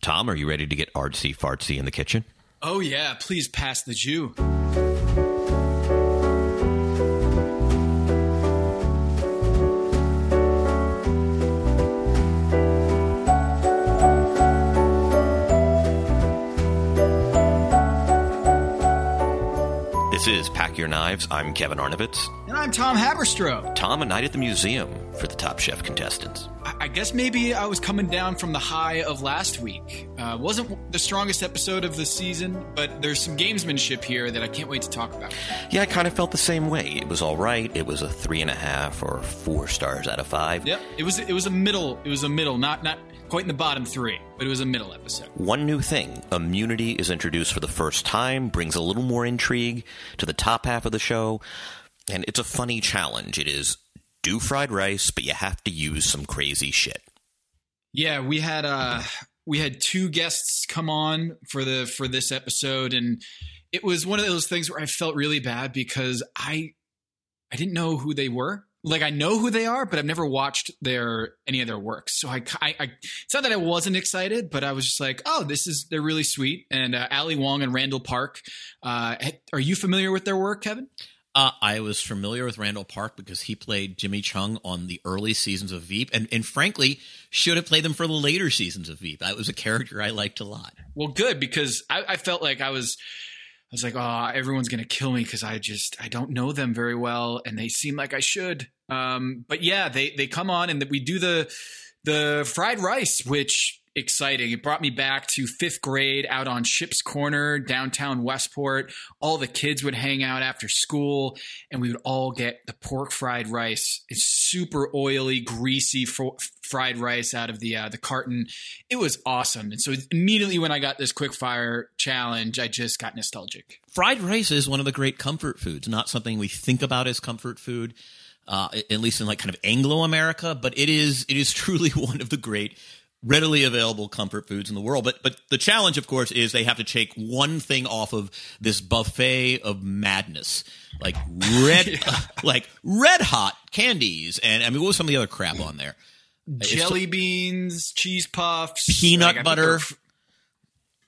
Tom, are you ready to get artsy fartsy in the kitchen? Oh, yeah, please pass the Jew. Is Pack Your Knives. I'm Kevin Arnovitz. And I'm Tom Haberstroh. Tom, a night at the museum for the Top Chef contestants. I guess maybe I was coming down from the high of last week. Uh, wasn't the strongest episode of the season, but there's some gamesmanship here that I can't wait to talk about. Yeah, I kind of felt the same way. It was all right. It was a three and a half or four stars out of five. Yep, it was it was a middle. It was a middle, not not quite in the bottom three, but it was a middle episode. One new thing immunity is introduced for the first time, brings a little more intrigue to the top half of the show, and it's a funny challenge. It is do fried rice, but you have to use some crazy shit. Yeah, we had uh we had two guests come on for the for this episode and it was one of those things where I felt really bad because I I didn't know who they were. Like I know who they are, but I've never watched their any of their works. So I, I, I it's not that I wasn't excited, but I was just like, oh, this is they're really sweet. And uh, Ali Wong and Randall Park, uh, are you familiar with their work, Kevin? Uh, I was familiar with Randall Park because he played Jimmy Chung on the early seasons of Veep, and, and frankly, should have played them for the later seasons of Veep. That was a character I liked a lot. Well, good because I, I felt like I was, was like, oh, everyone's gonna kill me because I just I don't know them very well, and they seem like I should. Um, but yeah, they they come on and we do the the fried rice, which exciting. It brought me back to fifth grade out on Ship's Corner, downtown Westport. All the kids would hang out after school, and we would all get the pork fried rice. It's super oily, greasy fr- fried rice out of the uh, the carton. It was awesome. And so immediately when I got this quick fire challenge, I just got nostalgic. Fried rice is one of the great comfort foods, not something we think about as comfort food, uh, at least in like kind of Anglo America, but it is it is truly one of the great readily available comfort foods in the world. But but the challenge, of course, is they have to take one thing off of this buffet of madness, like red, like red hot candies, and I mean, what was some of the other crap on there? Jelly beans, cheese puffs, Peanut like, butter.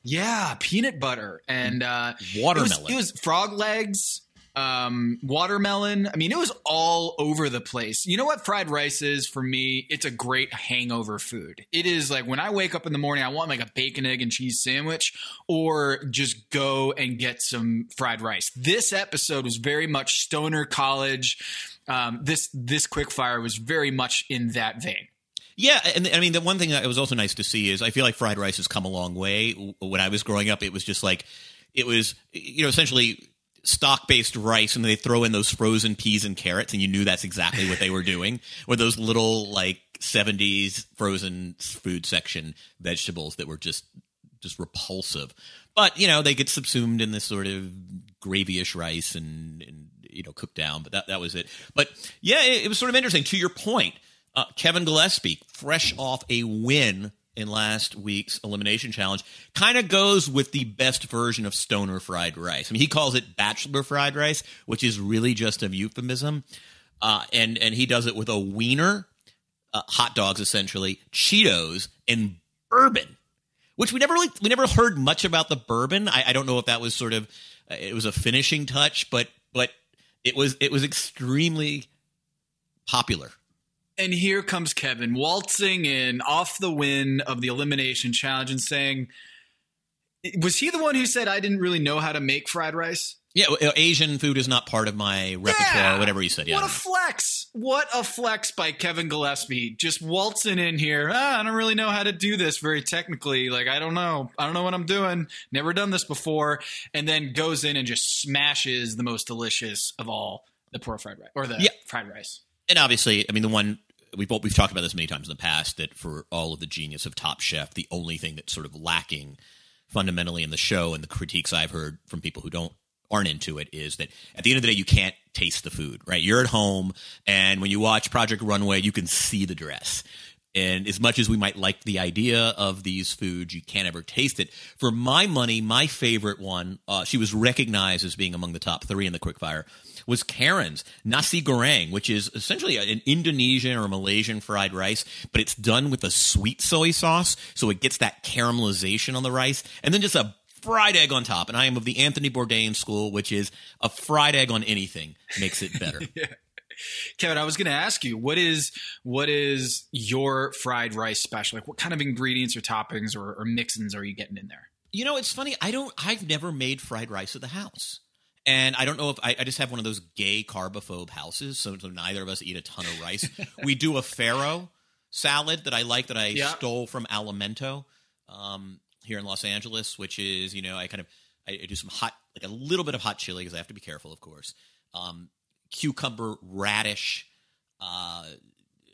Yeah, peanut butter and uh, Watermelon. It was, it was frog legs, um, watermelon. I mean, it was all over the place. You know what fried rice is for me? It's a great hangover food. It is like when I wake up in the morning, I want like a bacon, egg, and cheese sandwich, or just go and get some fried rice. This episode was very much stoner college. Um, this this quick fire was very much in that vein. Yeah, and I mean the one thing that was also nice to see is I feel like fried rice has come a long way. When I was growing up, it was just like it was you know essentially stock based rice, and they throw in those frozen peas and carrots, and you knew that's exactly what they were doing. With those little like seventies frozen food section vegetables that were just just repulsive, but you know they get subsumed in this sort of gravyish rice and, and you know cooked down. But that that was it. But yeah, it, it was sort of interesting. To your point. Uh, Kevin Gillespie, fresh off a win in last week's elimination challenge, kind of goes with the best version of stoner fried rice. I mean, he calls it bachelor fried rice, which is really just a euphemism. Uh, and and he does it with a wiener, uh, hot dogs essentially, Cheetos, and bourbon. Which we never really we never heard much about the bourbon. I, I don't know if that was sort of uh, it was a finishing touch, but but it was it was extremely popular. And here comes Kevin waltzing in off the win of the elimination challenge and saying, Was he the one who said I didn't really know how to make fried rice? Yeah, Asian food is not part of my repertoire, whatever he said. Yeah, What a flex. What a flex by Kevin Gillespie. Just waltzing in here. Ah, I don't really know how to do this very technically. Like, I don't know. I don't know what I'm doing. Never done this before. And then goes in and just smashes the most delicious of all the poor fried rice or the Yeah. fried rice. And obviously, I mean, the one we've we've talked about this many times in the past that for all of the genius of Top Chef, the only thing that's sort of lacking fundamentally in the show and the critiques I've heard from people who don't aren't into it is that at the end of the day you can't taste the food, right? You're at home and when you watch Project Runway, you can see the dress. And as much as we might like the idea of these foods, you can't ever taste it. For my money, my favorite one, uh, she was recognized as being among the top three in the quickfire, was Karen's nasi goreng, which is essentially an Indonesian or Malaysian fried rice, but it's done with a sweet soy sauce, so it gets that caramelization on the rice, and then just a fried egg on top. And I am of the Anthony Bourdain school, which is a fried egg on anything makes it better. Kevin, I was going to ask you what is what is your fried rice special? Like, what kind of ingredients or toppings or, or mix-ins are you getting in there? You know, it's funny. I don't. I've never made fried rice at the house, and I don't know if I, I just have one of those gay carbophobe houses. So, so neither of us eat a ton of rice. we do a farro salad that I like that I Yeah. stole from Alimento um, here in Los Angeles, which is you know I kind of I, I do some hot like a little bit of hot chili because I have to be careful, of course. Um, cucumber, radish, uh,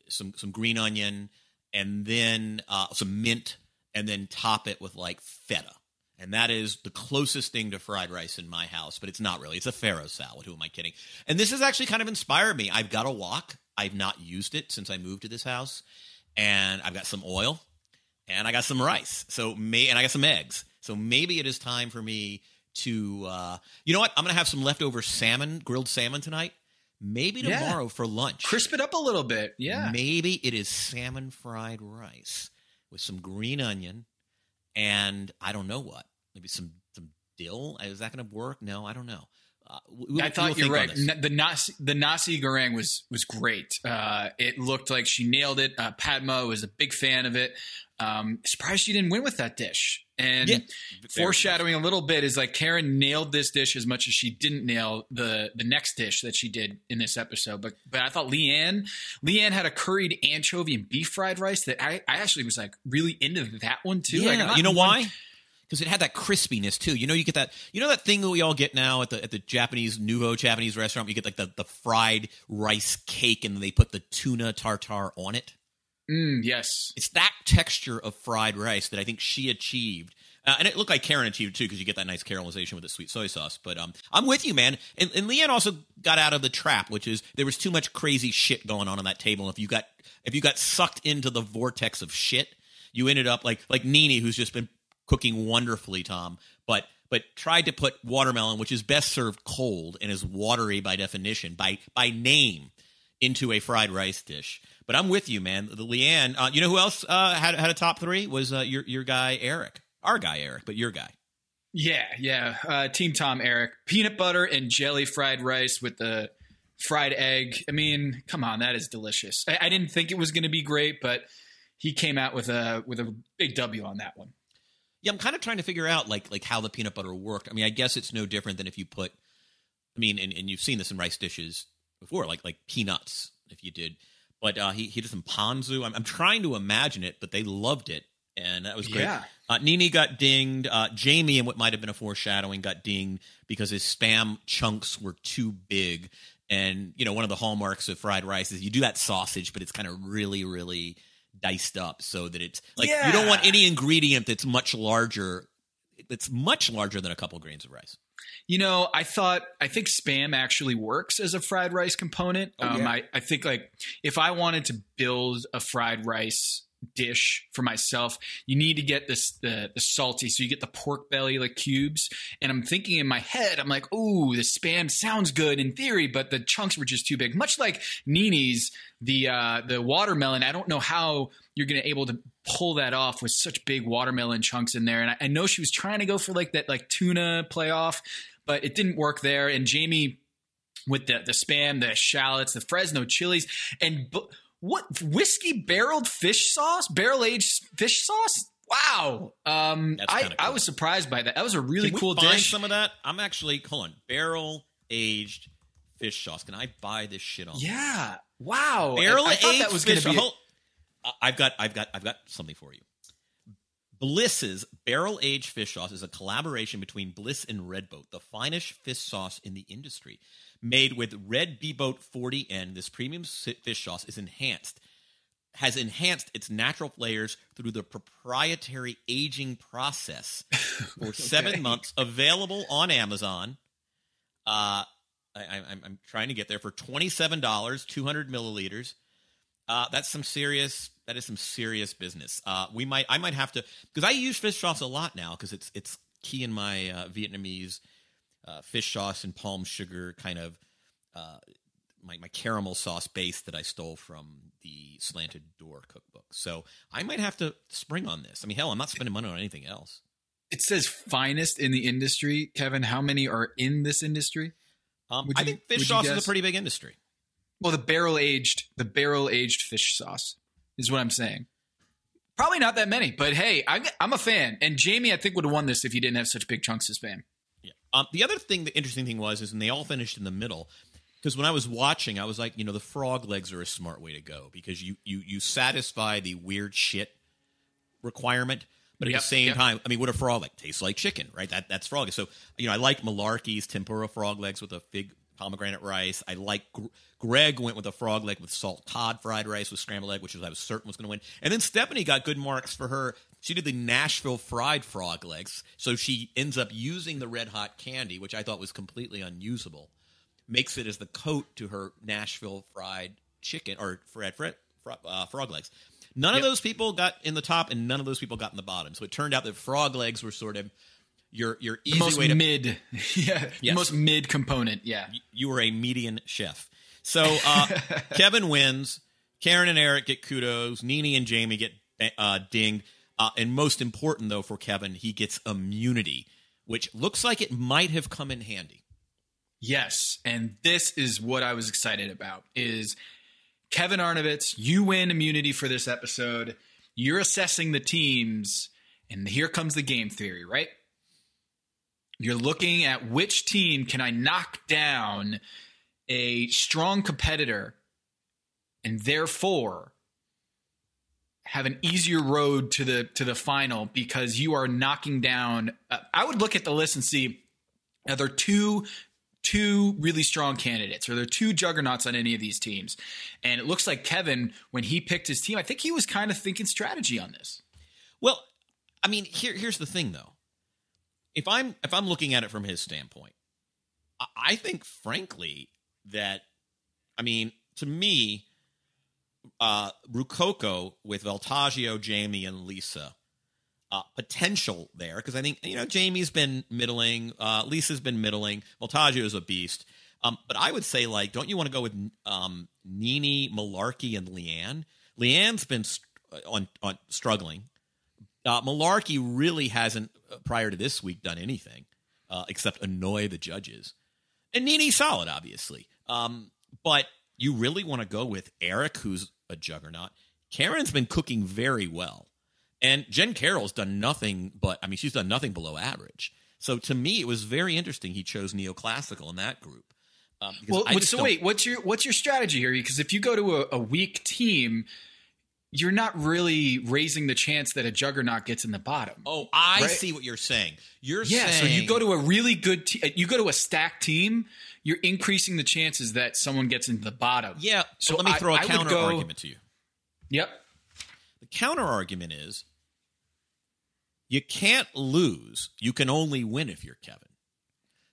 some some green onion, and then uh, some mint, and then top it with like feta. And that is the closest thing to fried rice in my house, but it's not really. It's a farro salad. Who am I kidding? And this has actually kind of inspired me. I've got a wok. I've not used it since I moved to this house, and I've got some oil, and I got some rice. So may and I got some eggs. So maybe it is time for me to. Uh, you know what? I'm going to have some leftover salmon, grilled salmon tonight. Maybe Yeah. tomorrow for lunch. Crisp it up a little bit. Yeah. Maybe it is salmon fried rice with some green onion and I don't know what. Maybe some some dill. Is that going to work? No, I don't know. Uh, we- we'll- I thought we'll you're right. N- The nasi, the nasi goreng was was great. Uh, it looked like she nailed it. Uh, Padma was a big fan of it. Um, surprised she didn't win with that dish. And Yeah. foreshadowing a little bit is like Karen nailed this dish as much as she didn't nail the the next dish that she did in this episode. But but I thought Leanne Leanne had a curried anchovy and beef fried rice that I, I actually was like really into that one too. Yeah, not you know one- why? Because it had that crispiness too. You know, you get that. You know that thing that we all get now at the at the Japanese nouveau Japanese restaurant. You get like the the fried rice cake, and they put the tuna tartare on it. Mm, yes. It's that texture of fried rice that I think she achieved. Uh, and it looked like Karen achieved too because you get that nice caramelization with the sweet soy sauce. But um, I'm with you, man. And, and Leanne also got out of the trap, which is there was too much crazy shit going on on that table. And If you got if you got sucked into the vortex of shit, you ended up like like Nini, who's just been cooking wonderfully, Tom. But but tried to put watermelon, which is best served cold and is watery by definition, by by name, into a fried rice dish. But I'm with you, man. The Leanne. Uh, you know who else uh, had had a top three was uh, your your guy Eric, our guy Eric, but your guy. Yeah, yeah. Uh, Team Tom Eric, peanut butter and jelly fried rice with the fried egg. I mean, come on, that is delicious. I, I didn't think it was going to be great, but he came out with a with a big W on that one. Yeah, I'm kind of trying to figure out like like how the peanut butter worked. I mean, I guess it's no different than if you put. I mean, and, and you've seen this in rice dishes before, like like peanuts. If you did, but uh, he he did some ponzu. I'm, I'm trying to imagine it, but they loved it, and that was great. Yeah. Uh, Nini got dinged. Uh, Jamie, and what might have been a foreshadowing, got dinged because his spam chunks were too big. And you know, one of the hallmarks of fried rice is you do that sausage, but it's kind of really, really diced up so that it's like you don't want any ingredient that's much larger. That's much larger than a couple grains of rice. You know, I thought I think spam actually works as a fried rice component. Oh, um, yeah? I, I think like if I wanted to build a fried rice dish for myself, you need to get this the the salty. So you get the pork belly like cubes. And I'm thinking in my head, I'm like, ooh, the spam sounds good in theory, but the chunks were just too big. Much like Nini's the uh, the watermelon. I don't know how you're gonna able to pull that off with such big watermelon chunks in there. And I, I know she was trying to go for like that like tuna playoff, but it didn't work there. And Jamie with the the spam, the shallots, the Fresno chilies, and bu- what whiskey barreled fish sauce, barrel aged fish sauce. Wow, um, I, kinda I was surprised by that. That was a really cool dish. some of that? I'm actually hold on. Barrel aged fish sauce. Can I buy this shit on? yeah, wow. Barrel I, I thought aged that was going fish. to be. hold- I- I've got, I've got, I've got something for you. Bliss's barrel aged fish sauce is a collaboration between Bliss and Redboat, the finest fish sauce in the industry. Made with Red B-boat 40N, this premium fish sauce is enhanced, has enhanced its natural flavors through the proprietary aging process for seven months. Available on Amazon. Uh, I, I, I'm, I'm trying to get there for twenty seven dollars, two hundred milliliters. Uh, that's some serious. That is some serious business. Uh, we might. I might have to because I use fish sauce a lot now because it's it's key in my uh, Vietnamese uh, fish sauce and palm sugar kind of uh, my my caramel sauce base that I stole from the Slanted Door cookbook. So I might have to spring on this. I mean, hell, I'm not spending money on anything else. It says finest in the industry, Kevin. How many are in this industry? Um, Would I think fish you sauce is a pretty big industry. Well, the barrel aged, the barrel aged fish sauce is what I'm saying. Probably not that many, but hey, I'm, I'm a fan. And Jamie, I think would have won this if he didn't have such big chunks of spam. Um, the other thing, the interesting thing was, is when they all finished in the middle. Because when I was watching, I was like, you know, the frog legs are a smart way to go because you you you satisfy the weird shit requirement, but at Yep, the same yep. time, I mean, what a frog like tastes like chicken, right? That that's frog. So you know, I like Malarkey's tempura frog legs with a fig pomegranate rice. I like Gr- Greg went with a frog leg with salt cod fried rice with scrambled egg, which was I was certain was going to win. And then Stephanie got good marks for her. She did the Nashville fried frog legs, so she ends up using the red hot candy, which I thought was completely unusable. Makes it as the coat to her Nashville fried chicken or fried fr- fr- uh, frog legs. None of those people got in the top, and none of those people got in the bottom. So it turned out that frog legs were sort of your your The easy most way to mid, yeah, the Yes. most mid component. Yeah, you were a median chef. So uh, Kevin wins. Karen and Eric get kudos. Nini and Jamie get uh, dinged. Uh, and most important, though, for Kevin, he gets immunity, which looks like it might have come in handy. yes. And this is what I was excited about. Is Kevin Arnovitz? You win immunity for this episode. You're assessing the teams, and here comes the game theory, right? You're looking at which team can I knock down a strong competitor and therefore have an easier road to the to the final because you are knocking down uh, I would look at the list and see are there two two really strong candidates? Or are there two juggernauts on any of these teams? And it looks like Kevin when he picked his team I think he was kind of thinking strategy on this. Well, I mean, here here's the thing, though. If I'm if I'm looking at it from his standpoint, I, I think, frankly, that I mean, to me, uh, with Voltaggio, Jamie, and Lisa. Uh, potential there because I think you know Jamie's been middling, uh, Lisa's been middling, Voltaggio is a beast. Um, but I would say, like, don't you want to go with um, Nini, Malarkey, and Leanne? Leanne's been st- on on struggling. Uh, Malarkey really hasn't uh, prior to this week done anything uh, except annoy the judges. And Nini's solid, obviously. Um, but you really want to go with Eric, who's a juggernaut. Karen's been cooking very well. And Jen Carroll's done nothing but, I mean, she's done nothing below average. So to me, it was very interesting he chose neoclassical in that group. Um, Well, so wait, what's your what's your strategy here? Because if you go to a, a weak team, you're not really raising the chance that a juggernaut gets in the bottom. Oh, I Right. see what you're saying. You're yeah, so you go to a really good, te- you go to a stacked team, you're increasing the chances that someone gets into the bottom. yeah. So let me throw a I would counter go- argument to you. Yep. The counter argument is you can't lose. You can only win if you're Kevin.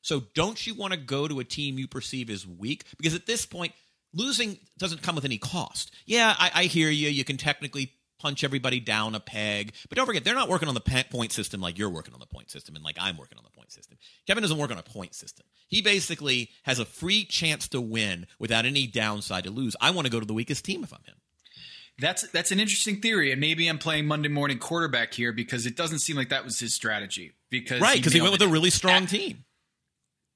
So don't you want to go to a team you perceive as weak? Because at this point, losing doesn't come with any cost. Yeah, I, I hear you. You can technically punch everybody down a peg, but don't forget they're not working on the point system like you're working on the point system and like I'm working on the point system. Kevin doesn't work on a point system. He basically has a free chance to win without any downside to lose. I want to go to the weakest team if I'm him. That's that's an interesting theory, and maybe I'm playing Monday morning quarterback here because it doesn't seem like that was his strategy. Because Right, because he nailed went with it. a really strong At- team.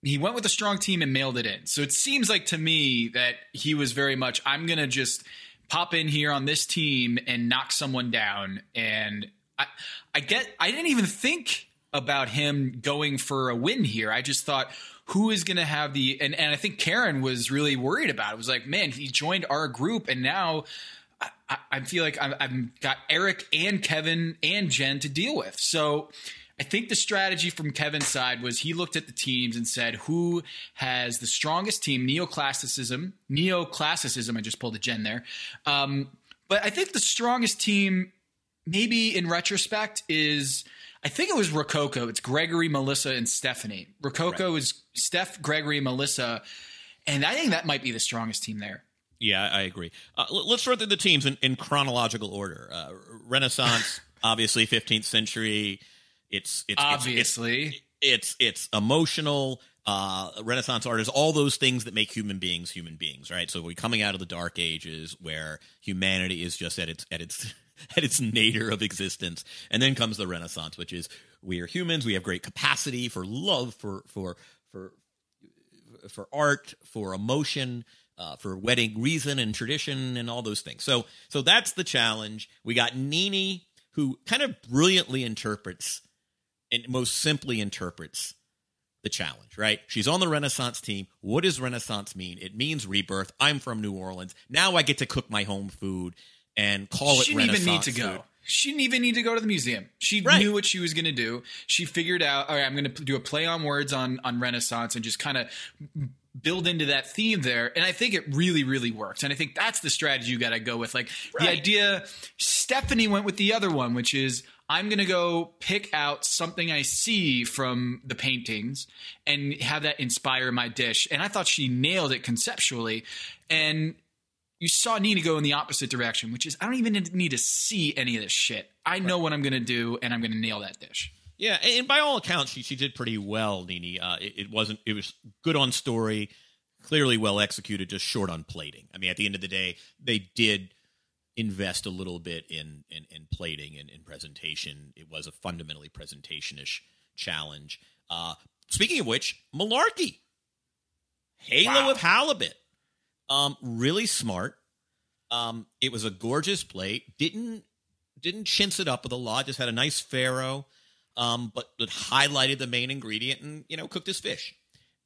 He went with a strong team and mailed it in. So it seems like to me that he was very much I'm going to just pop in here on this team and knock someone down and I I get I didn't even think about him going for a win here. I just thought who is going to have the and and I think Karen was really worried about it. it. Was like, man, he joined our group and now I, I- feel like I've, I've got Eric and Kevin and Jen to deal with. So I think the strategy from Kevin's side was he looked at the teams and said, who has the strongest team? Neoclassicism. Neoclassicism. I just pulled a Jen there. Um, but I think the strongest team, maybe in retrospect, is. I think it was Rococo. It's Gregory, Melissa, and Stephanie. Rococo is Steph, Gregory, Melissa, and I think that might be the strongest team there. Yeah, I I agree. Uh, let's sort through the teams in, in chronological order. Uh, Renaissance, obviously, 15th century. It's, it's it's- Obviously. it's it's emotional. Uh, Renaissance art is all those things that make human beings human beings, right? So we're coming out of the Dark Ages where humanity is just at its at its at its nadir of existence, and then comes the Renaissance, which is we are humans. We have great capacity for love, for for for for art, for emotion, uh, for wedding reason and tradition, and all those things. So, so that's the challenge. We got Nini, who kind of brilliantly interprets and most simply interprets the challenge. Right? She's on the Renaissance team. What does Renaissance mean? It means rebirth. I'm from New Orleans. Now I get to cook my home food and call she it Renaissance. She didn't even need to go. food. She didn't even need to go to the museum. She Right. knew what she was going to do. She figured out, all right, I'm going to do a play on words on on Renaissance and just kind of build into that theme there. And I think it really, really works. And I think that's the strategy you got to go with. Like the idea, Stephanie went with the other one, which is I'm going to go pick out something I see from the paintings and have that inspire my dish. And I thought she nailed it conceptually. And you saw Nina go in the opposite direction, which is I don't even need to see any of this shit. I know what I'm going to do, and I'm going to nail that dish. Yeah, and by all accounts, she she did pretty well, Nini. Uh, it, it wasn't. It was good on story, clearly well executed, just short on plating. I mean, at the end of the day, they did invest a little bit in in, in plating and in presentation. It was a fundamentally presentation-ish challenge. Uh, speaking of which, Malarkey, Halo of Halibut, um, really smart. Um, it was a gorgeous plate. Didn't didn't chintz it up with a lot. Just had a nice farro, um, but it highlighted the main ingredient and you know cooked his fish,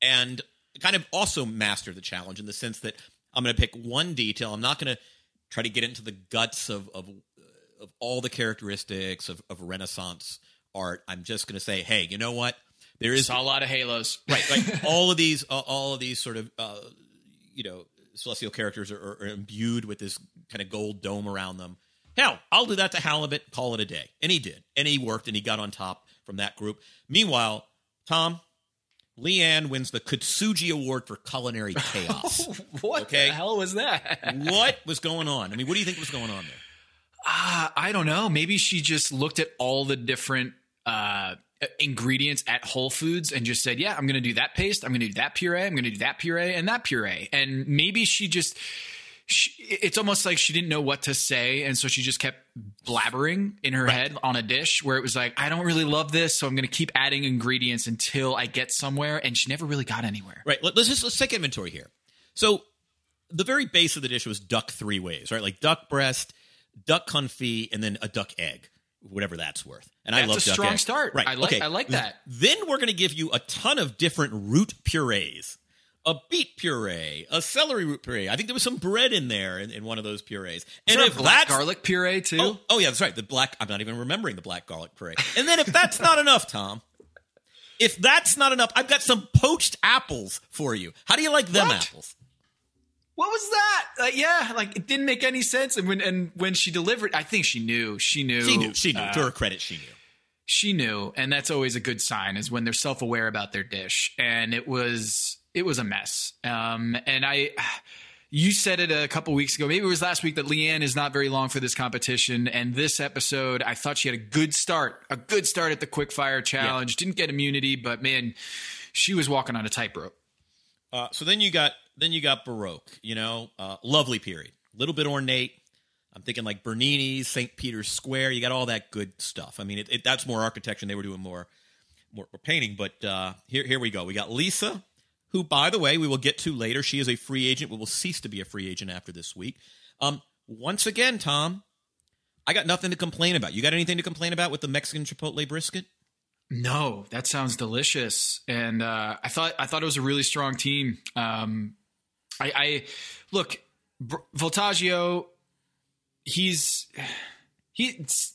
and kind of also mastered the challenge in the sense that I'm going to pick one detail. I'm not going to try to get into the guts of of, of all the characteristics of, of Renaissance art. I'm just going to say, hey, you know what? There is Saw a lot of halos. right like all of these uh, all of these sort of uh, you know celestial characters are, are, are imbued with this kind of gold dome around them hell i'll do that to halibut call it a day and he did and he worked and he got on top from that group meanwhile tom leanne wins the kutsuji award for culinary chaos what Okay. the hell was that? what was going on i mean what do you think was going on there Ah, I don't know. Maybe she just looked at all the different uh, uh, ingredients at Whole Foods and just said, "Yeah, I'm going to do that paste. I'm going to do that puree. I'm going to do that puree and that puree." And maybe she just she, it's almost like she didn't know what to say and so she just kept blabbering in her head on a dish where it was like, "I don't really love this, so I'm going to keep adding ingredients until I get somewhere." And she never really got anywhere. Right. Let- Let's just let's take inventory here. So the very base of the dish was duck three ways, right? Like duck breast, duck confit, and then a duck egg, whatever that's worth. And I That's love a strong egg. start. Right. I like- okay. I like that. Then we're going to give you a ton of different root purees. A beet puree, a celery root puree. I think there was some bread in there in, in one of those purees. And if black garlic puree too? Oh, oh yeah, that's right. The black. I'm not even remembering the black garlic puree. And then if that's not enough, Tom, if that's not enough, I've got some poached apples for you. How do you like them What? apples? What was that? Uh, yeah, like it didn't make any sense. And when and when she delivered, I think she knew. She knew. She knew. She knew. uh, to her credit, she knew. she knew, and that's always a good sign is when they're self aware about their dish. And it was it was a mess. Um, and I. You said it a couple weeks ago. Maybe it was last week that Leanne is not very long for this competition. And this episode, I thought she had a good start, a good start at the quickfire challenge. Didn't get immunity, but man, she was walking on a tightrope. Uh, so then you got then you got Baroque. You know, uh, lovely period. Little bit ornate. I'm thinking like Bernini's, St. Peter's Square. You got all that good stuff. I mean, it, it, that's more architecture. and They were doing more more, more painting. But uh, here here we go. We got Lisa, who, by the way, we will get to later. She is a free agent, but will cease to be a free agent after this week. Um, once again, Tom, I got nothing to complain about. You got anything to complain about with the Mexican Chipotle brisket? No, that sounds delicious, and uh, I thought I thought it was a really strong team. Um, I, I look Br- Voltaggio. He's he's.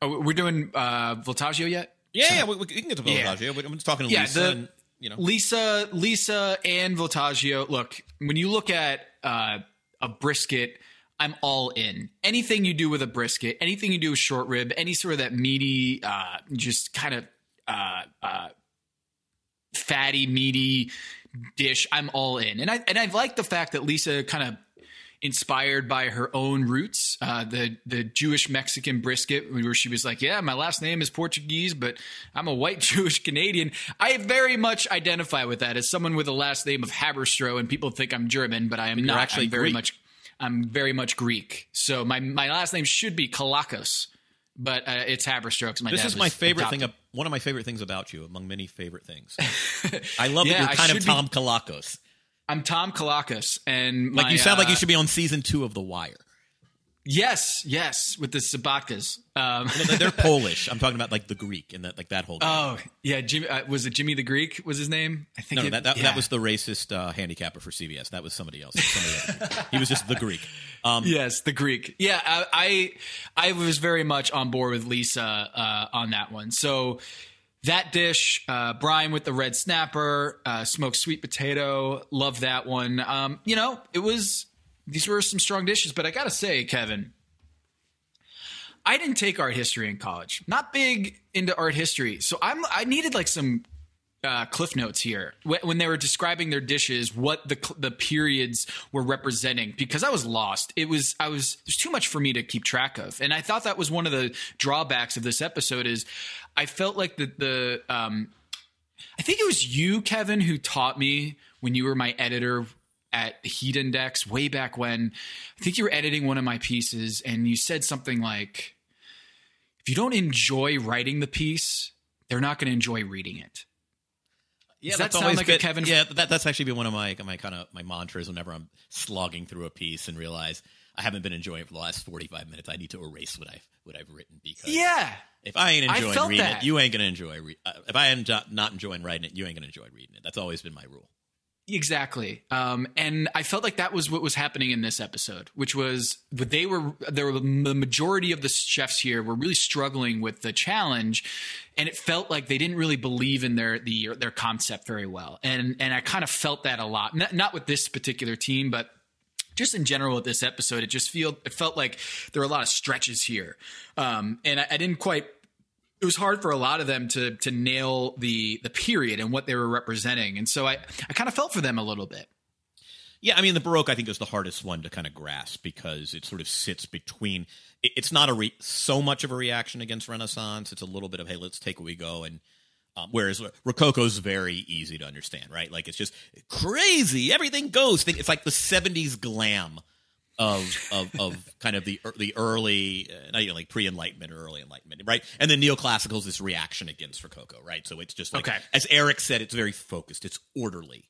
Oh, we're doing uh, Voltaggio yet? Yeah, yeah, we, we can get to Voltaggio, but I'm just talking to Yeah, Lisa. the- and, you know, Lisa, Lisa, and Voltaggio. Look, when you look at uh, a brisket, I'm all in. Anything you do with a brisket, anything you do with short rib, any sort of that meaty, uh, just kind of uh, uh, fatty, meaty dish, I'm all in. And I and I like the fact that Lisa kind of inspired by her own roots, uh, the the Jewish Mexican brisket, where she was like, "Yeah, my last name is Portuguese, but I'm a white Jewish Canadian." I very much identify with that as someone with a last name of Haberstroh, and people think I'm German, but I am not. actually I'm very Greek. much. I'm very much Greek, so my my last name should be Kalakos, but uh, it's Haberstroh. my This is my favorite adopted. thing. One of my favorite things about you, among many favorite things. I love Yeah, that you're kind of should be- Tom Kalakos. I'm Tom Kalakos, and Like you sound like uh, you should be on season two of The Wire. Yes, yes, with the Sobotkas. Um, No, They're Polish. I'm talking about like the Greek and that like that whole. Game. oh yeah, Jimmy uh, was it Jimmy the Greek? Was his name? I think no, no, it- that that, yeah. that was the racist uh, handicapper for CBS. That was somebody else. Somebody else. he was just the Greek. Um, Yes, the Greek. Yeah, I I, I was very much on board with Lisa uh, on that one. So that dish, uh, Bryan with the red snapper, uh, smoked sweet potato, love that one. Um, you know, it was these were some strong dishes, but I gotta say, Kevin, I didn't take art history in college. Not big into art history, so I'm I needed like some uh, cliff notes here when they were describing their dishes, what the the periods were representing. Because I was lost. It was I was there's too much for me to keep track of, and I thought that was one of the drawbacks of this episode. Is I felt like the the um, I think it was you, Kevin, who taught me when you were my editor at Heat Index way back when. I think you were editing one of my pieces, and you said something like, "If you don't enjoy writing the piece, they're not going to enjoy reading it." Yeah, Does that that's sound always like a been- Kevin- Yeah, that, that's actually been one of my my kind of my mantras whenever I'm slogging through a piece and realize I haven't been enjoying it for the last 45 minutes. I need to erase what I've what I've written because Yeah. if I ain't I enjoying felt reading that. it, you ain't gonna enjoy. Re- uh, if I am not enjoying writing it, you ain't gonna enjoy reading it. That's always been my rule. Exactly. Um, and I felt like that was what was happening in this episode, which was they were there were the majority of the chefs here were really struggling with the challenge and it felt like they didn't really believe in their the their concept very well. And and I kind of felt that a lot. Not, not with this particular team, but just in general with this episode, it just feel it felt like there were a lot of stretches here, um, and I, I didn't quite. It was hard for a lot of them to to nail the the period and what they were representing, and so I I kind of felt for them a little bit. Yeah, I mean the Baroque I think is the hardest one to kind of grasp because it sort of sits between. It's not a re, so much of a reaction against Renaissance. It's a little bit of hey, let's take what we go and. Um, whereas Rococo is very easy to understand, right? Like it's just crazy. Everything goes. It's like the '70s glam of of of kind of the the early, uh, not even like pre Enlightenment or early Enlightenment, right? And then neoclassical is this reaction against Rococo, right? So it's just like, Okay. as Eric said, it's very focused. It's orderly,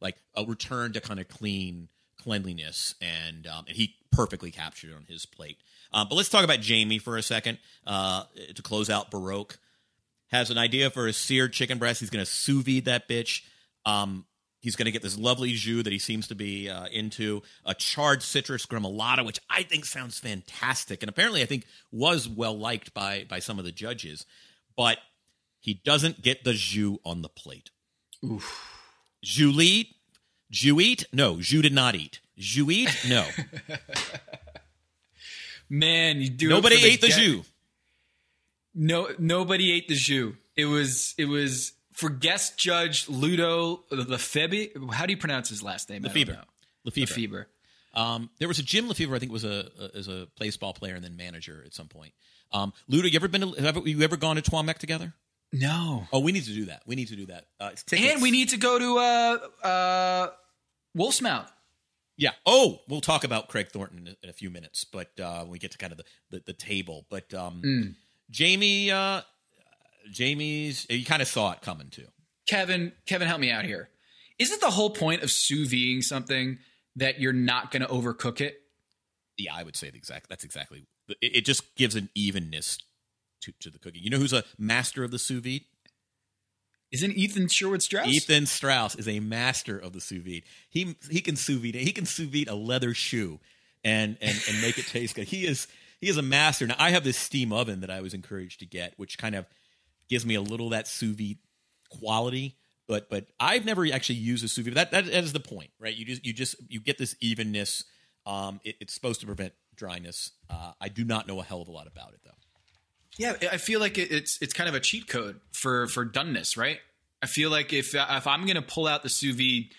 like a return to kind of clean cleanliness, and um, and he perfectly captured it on his plate. Um, but let's talk about Jamie for a second uh, to close out Baroque. Has an idea for a seared chicken breast. He's going to sous vide that bitch. Um, he's going to get this lovely jus that he seems to be uh, into, a charred citrus gremolata, which I think sounds fantastic, and apparently I think was well liked by by some of the judges. But he doesn't get the jus on the plate. Oof. Julie, jus eat? No, jus did not eat. Jus eat? No. Man, you do. it Nobody for ate the jus. No, nobody ate the jus. It was it was for guest judge Ludo Lefebvre. How do you pronounce his last name? Lefebvre. Lefebvre. Lefebvre. Um, there was a Jim Lefebvre, I think, was a, a as a baseball player and then manager at some point. Um, Ludo, you ever been? To, have you ever gone to Trois Mec together? No. Oh, we need to do that. We need to do that. Uh. And we need to go to uh uh Wolvesmouth. Yeah. Oh, we'll talk about Craig Thornton in a, in a few minutes, but uh, when we get to kind of the, the, the table. But um, Mm. Jamie, uh, Jamie's, you kind of saw it coming too. Kevin, Kevin, help me out here. Isn't the whole point of sous videing something that you're not going to overcook it? Yeah, I would say the exact. That's exactly. It, it just gives an evenness to, to the cooking. You know who's a master of the sous vide? Isn't Ethan Sherwood Strauss? Ethan Strauss is a master of the sous vide. He he can sous vide. He can sous vide a leather shoe and and and make it taste good. He is he is a master. Now I have this steam oven that I was encouraged to get, which kind of gives me a little that sous vide quality. But but I've never actually used a sous vide. That, that that is the point, right? You just you just you get this evenness. Um, it, it's supposed to prevent dryness. Uh, I do not know a hell of a lot about it though. Yeah, I feel like it- it's it's kind of a cheat code for for doneness, right? I feel like if if I'm to pull out the sous vide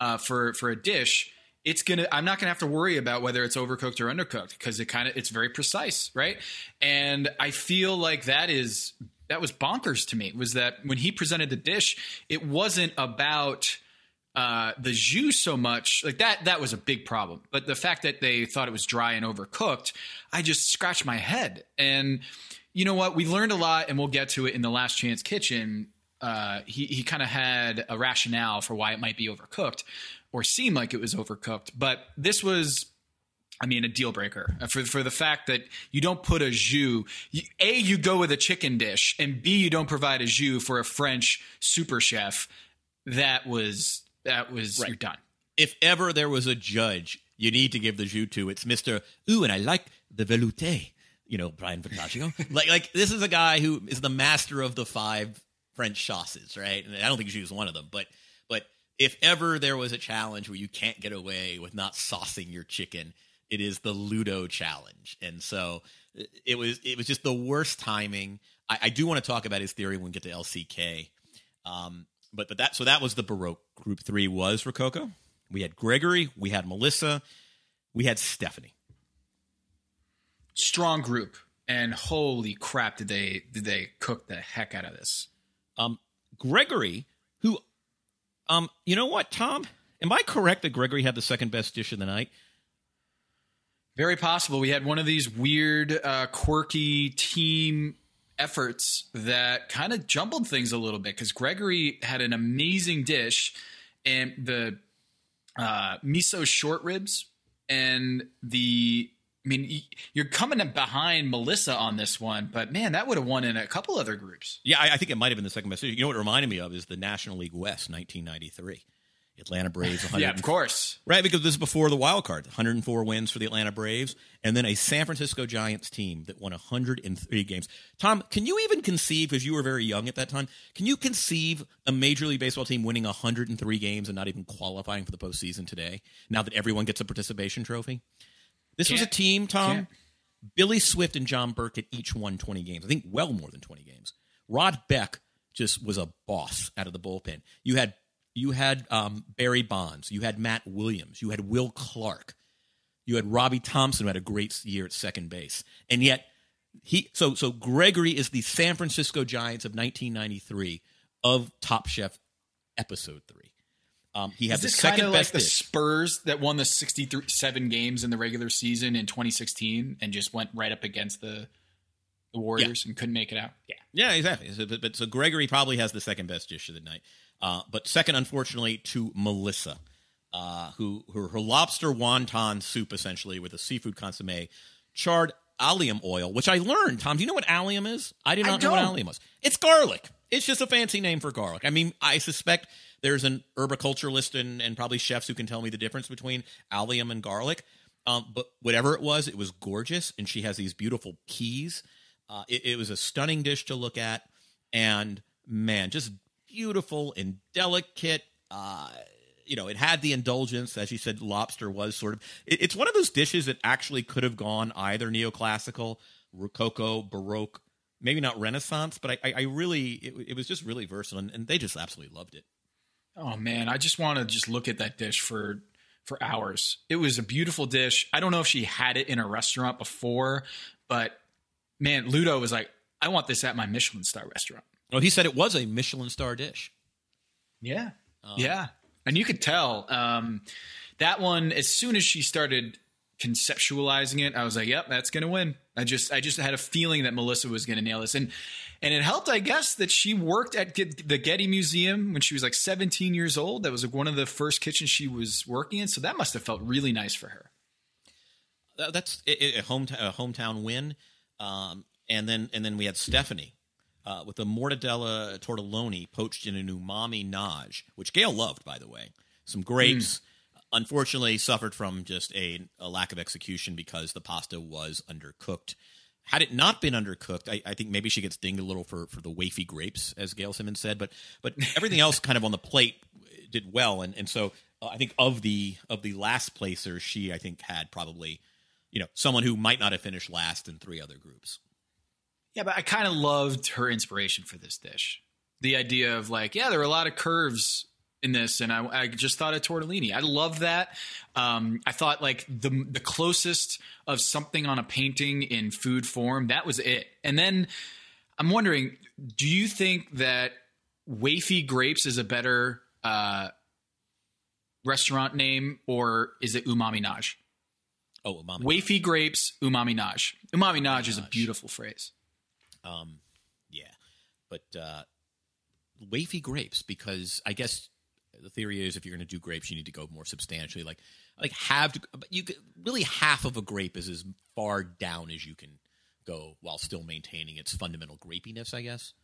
uh, for for a dish, it's gonna I'm not gonna have to worry about whether it's overcooked or undercooked because it kind of it's very precise, right? And I feel like that is that was bonkers to me. Was that when he presented the dish, it wasn't about uh, the jus so much like that that was a big problem but the fact that they thought it was dry and overcooked i just scratched my head and you know what we learned a lot and we'll get to it in the last chance kitchen uh, he, he kind of had a rationale for why it might be overcooked or seem like it was overcooked but this was I mean, a deal breaker for for the fact that you don't put a jus. You, a, you go with a chicken dish, and B, you don't provide a jus for a French super chef. That was that was Right. you're done. if ever there was a judge you need to give the jus to, it's Mister. Ooh, and I like the velouté. You know, Bryan Voltaggio. like, like this is a guy who is the master of the five French sauces, right? And I don't think jus is one of them, but if ever there was a challenge where you can't get away with not saucing your chicken, it is the Ludo challenge. And so it- was it was just the worst timing. I, I do want to talk about his theory when we get to LCK. Um, but but that so that was the Baroque group three was Rococo. We had Gregory, we had Melissa, we had Stephanie. Strong group, and holy crap, did they did they cook the heck out of this? Um, Gregory, who, um, you know what, Tom? Am I correct that Gregory had the second best dish of the night? Very possible. We had one of these weird, uh, quirky team efforts that kind of jumbled things a little bit because Gregory had an amazing dish and the uh, miso short ribs and the. I mean, you're coming behind Melissa on this one, but man, that would have won in a couple other groups. Yeah, I, I think it might have been the second best. You know what it reminded me of is the National League West, 1993. Atlanta Braves, 100 Yeah, of course. Right, because this is before the wild card. 104 wins for the Atlanta Braves, and then a San Francisco Giants team that won 103 games. Tom, can you even conceive, because you were very young at that time, can you conceive a Major League Baseball team winning 103 games and not even qualifying for the postseason today, now that everyone gets a participation trophy? This was a team, Tom. Can't. Billy Swift and John Burke had each won 20 games. I think well more than 20 games. Rod Beck just was a boss out of the bullpen. You had you had um, Barry Bonds, you had Matt Williams, you had Will Clark, you had Robby Thompson, who had a great year at second base, and yet he. So so Gregory is the San Francisco Giants of 1993 of Top Chef episode three. Um, he had Is the second of like best the. Spurs that won the 67 games in the regular season in 2016 and just went right up against the the Warriors and couldn't make it out? Yeah. Yeah, exactly. So, but, but so Gregory probably has the second best dish of the night, uh, but second, unfortunately, to Melissa, uh, who her, her lobster wonton soup essentially with a seafood consomme, charred allium oil, which I learned. Tom, do you know what allium is? I did I not know what allium was. It's garlic. It's just a fancy name for garlic. I mean, I suspect there's an herbiculturalist and, and probably chefs who can tell me the difference between allium and garlic. Um, but whatever it was, it was gorgeous, and she has these beautiful peas. Uh, it, it was a stunning dish to look at, and man, just beautiful and delicate. Uh, you know, it had the indulgence, as you said, lobster was sort of. It, it's one of those dishes that actually could have gone either neoclassical, rococo, baroque, maybe not Renaissance, but I, I, I really, it, it was just really versatile, and, and they just absolutely loved it. Oh man, I just want to just look at that dish for for hours. It was a beautiful dish. I don't know if she had it in a restaurant before, but man, Ludo was like, "I want this at my Michelin star restaurant." Oh, he said it was a Michelin star dish. Yeah. yeah. And you could tell um, that one as soon as she started conceptualizing it, I was like, "Yep, that's going to win." I just I just had a feeling that Melissa was going to nail this. And and it helped, I guess, that she worked at Get- the Getty Museum when she was like 17 years old. That was like one of the first kitchens she was working in, so that must have felt really nice for her. That's a, a hometown a hometown win, um, and then and then we had Stephanie uh, with a mortadella tortelloni poached in an umami nage, which Gail loved, by the way. Some grapes. Unfortunately, suffered from just a, a lack of execution because the pasta was undercooked. Had it not been undercooked, I, I think maybe she gets dinged a little for, for the wafy grapes, as Gail Simmons said. But but everything else kind of on the plate did well, and and so uh, I think of the of the last placers, she I think had probably you know someone who might not have finished last in three other groups. Yeah, but I kind of loved her inspiration for this dish. The idea of like, yeah, there were a lot of curves in this, and I, I just thought of tortellini. I love that. Um, I thought like the the closest of something on a painting in food form. That was it. And then I'm wondering, do you think that Wafy Grapes is a better uh, restaurant name, or is it Umami Nage? Oh, umami. Wafy Grapes, Umami Nage. Umami Nage is a beautiful phrase. Um, yeah, but uh, wafy grapes because I guess the theory is if you're going to do grapes, you need to go more substantially. Like, like have to, you could, really half of a grape is as far down as you can go while still maintaining its fundamental grapiness. I guess.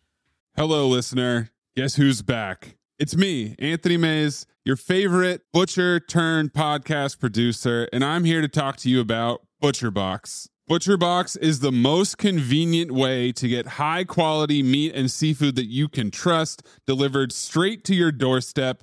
Hello, listener. Guess who's back? It's me, Anthony Mays, your favorite butcher turned podcast producer, and I'm here to talk to you about ButcherBox. ButcherBox is the most convenient way to get high quality meat and seafood that you can trust delivered straight to your doorstep,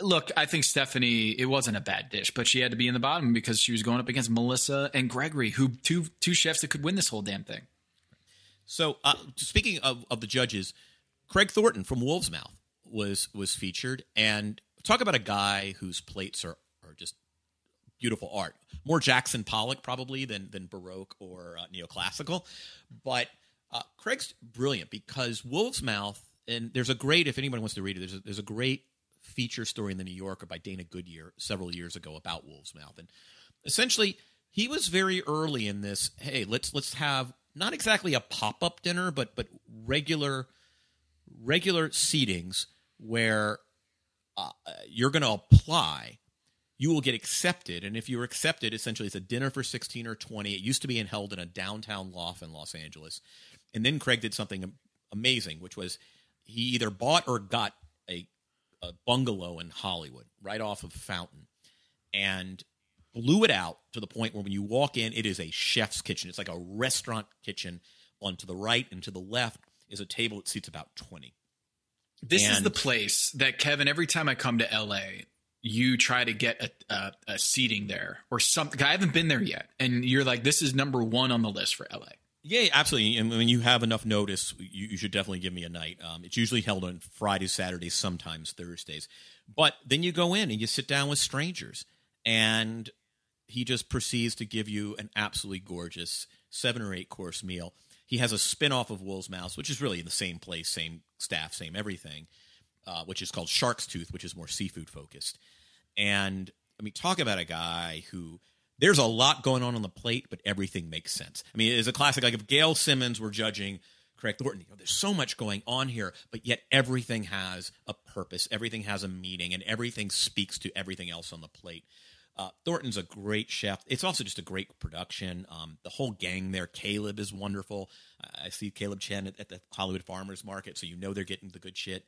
look, I think Stephanie, it wasn't a bad dish, but she had to be in the bottom because she was going up against Melissa and Gregory, who two two chefs that could win this whole damn thing. So, uh, speaking of, of the judges, Craig Thornton from Wolvesmouth was was featured, and talk about a guy whose plates are are just beautiful art. More Jackson Pollock probably than than Baroque or uh, neoclassical, but uh, Craig's brilliant because Wolvesmouth, and there's a great if anyone wants to read it, there's a, there's a great feature story in the New Yorker by Dana Goodyear several years ago about Wolvesmouth, and essentially he was very early in this. Hey, let's let's have not exactly a pop up dinner, but but regular regular seatings where uh, you're going to apply. You will get accepted, and if you're accepted, essentially it's a dinner for sixteen or twenty. It used to be held in a downtown loft in Los Angeles, and then Craig did something amazing, which was he either bought or got a, a bungalow in Hollywood, right off of Fountain, and blew it out to the point where when you walk in, it is a chef's kitchen. It's like a restaurant kitchen. On to the right and to the left is a table that seats about 20. This is the place that Kevin. Every time I come to LA, you try to get a, a, a seating there or something. I haven't been there yet, and you're like, "This is number one on the list for LA." Yeah, absolutely. And when you have enough notice, you, you should definitely give me a night. Um, it's usually held on Fridays, Saturdays, sometimes Thursdays. But then you go in and you sit down with strangers, and he just proceeds to give you an absolutely gorgeous seven or eight course meal. He has a spin off of Wolvesmouth, which is really in the same place, same staff, same everything, uh, which is called Shark's Tooth, which is more seafood focused. And I mean, talk about a guy who there's a lot going on on the plate, but everything makes sense. I mean, it's a classic. Like if Gail Simmons were judging Craig Thornton, you know, there's so much going on here, but yet everything has a purpose, everything has a meaning, and everything speaks to everything else on the plate. Uh, Thornton's a great chef. It's also just a great production. Um, the whole gang there, Caleb is wonderful. I I see Caleb Chen at, at the Hollywood Farmers Market, so you know they're getting the good shit.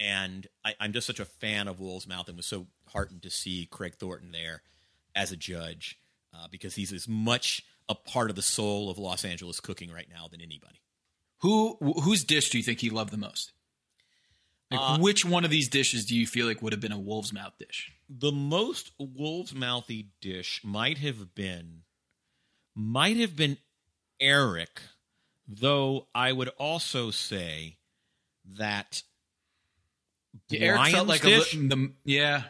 And I, I'm just such a fan of Wolvesmouth and was so heartened to see Craig Thornton there as a judge uh, because he's as much a part of the soul of Los Angeles cooking right now than anybody. Who whose dish do you think he loved the most? Like, Uh, which one of these dishes do you feel like would have been a Wolvesmouth dish? The most wolf's mouthy dish might have been might have been Eric, though I would also say that Eric Bryan's felt like dish, a the yeah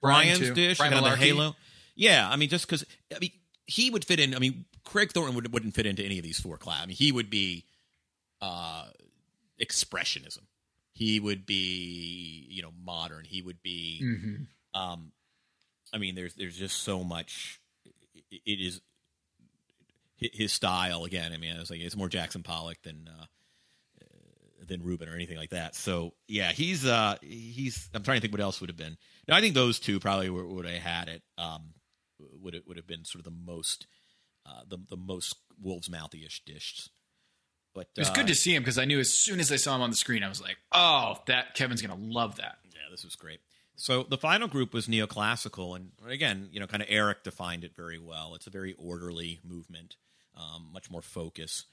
Bryan's too. dish, Bryan of the halo. Yeah, I mean, just because I mean he would fit in. I mean, Craig Thornton would, wouldn't fit into any of these four class. I mean, he would be uh, expressionism. He would be, you know, modern. He would be. Mhm. Um, I mean, there's there's just so much. It, it is his style again. I mean, it's like it's more Jackson Pollock than uh, than Ruben or anything like that. So yeah, he's uh he's. I'm trying to think what else would have been. No, I think those two probably would have had it. Um, would it would have been sort of the most uh, the the most wolves mouthy-ish dish. But It was uh, good to see him because I knew as soon as I saw him on the screen, I was like, "Oh, that Kevin's gonna love that." Yeah, this was great. So the final group was neoclassical, and again, you know, kind of Eric defined it very well. It's a very orderly movement, um, much more focus.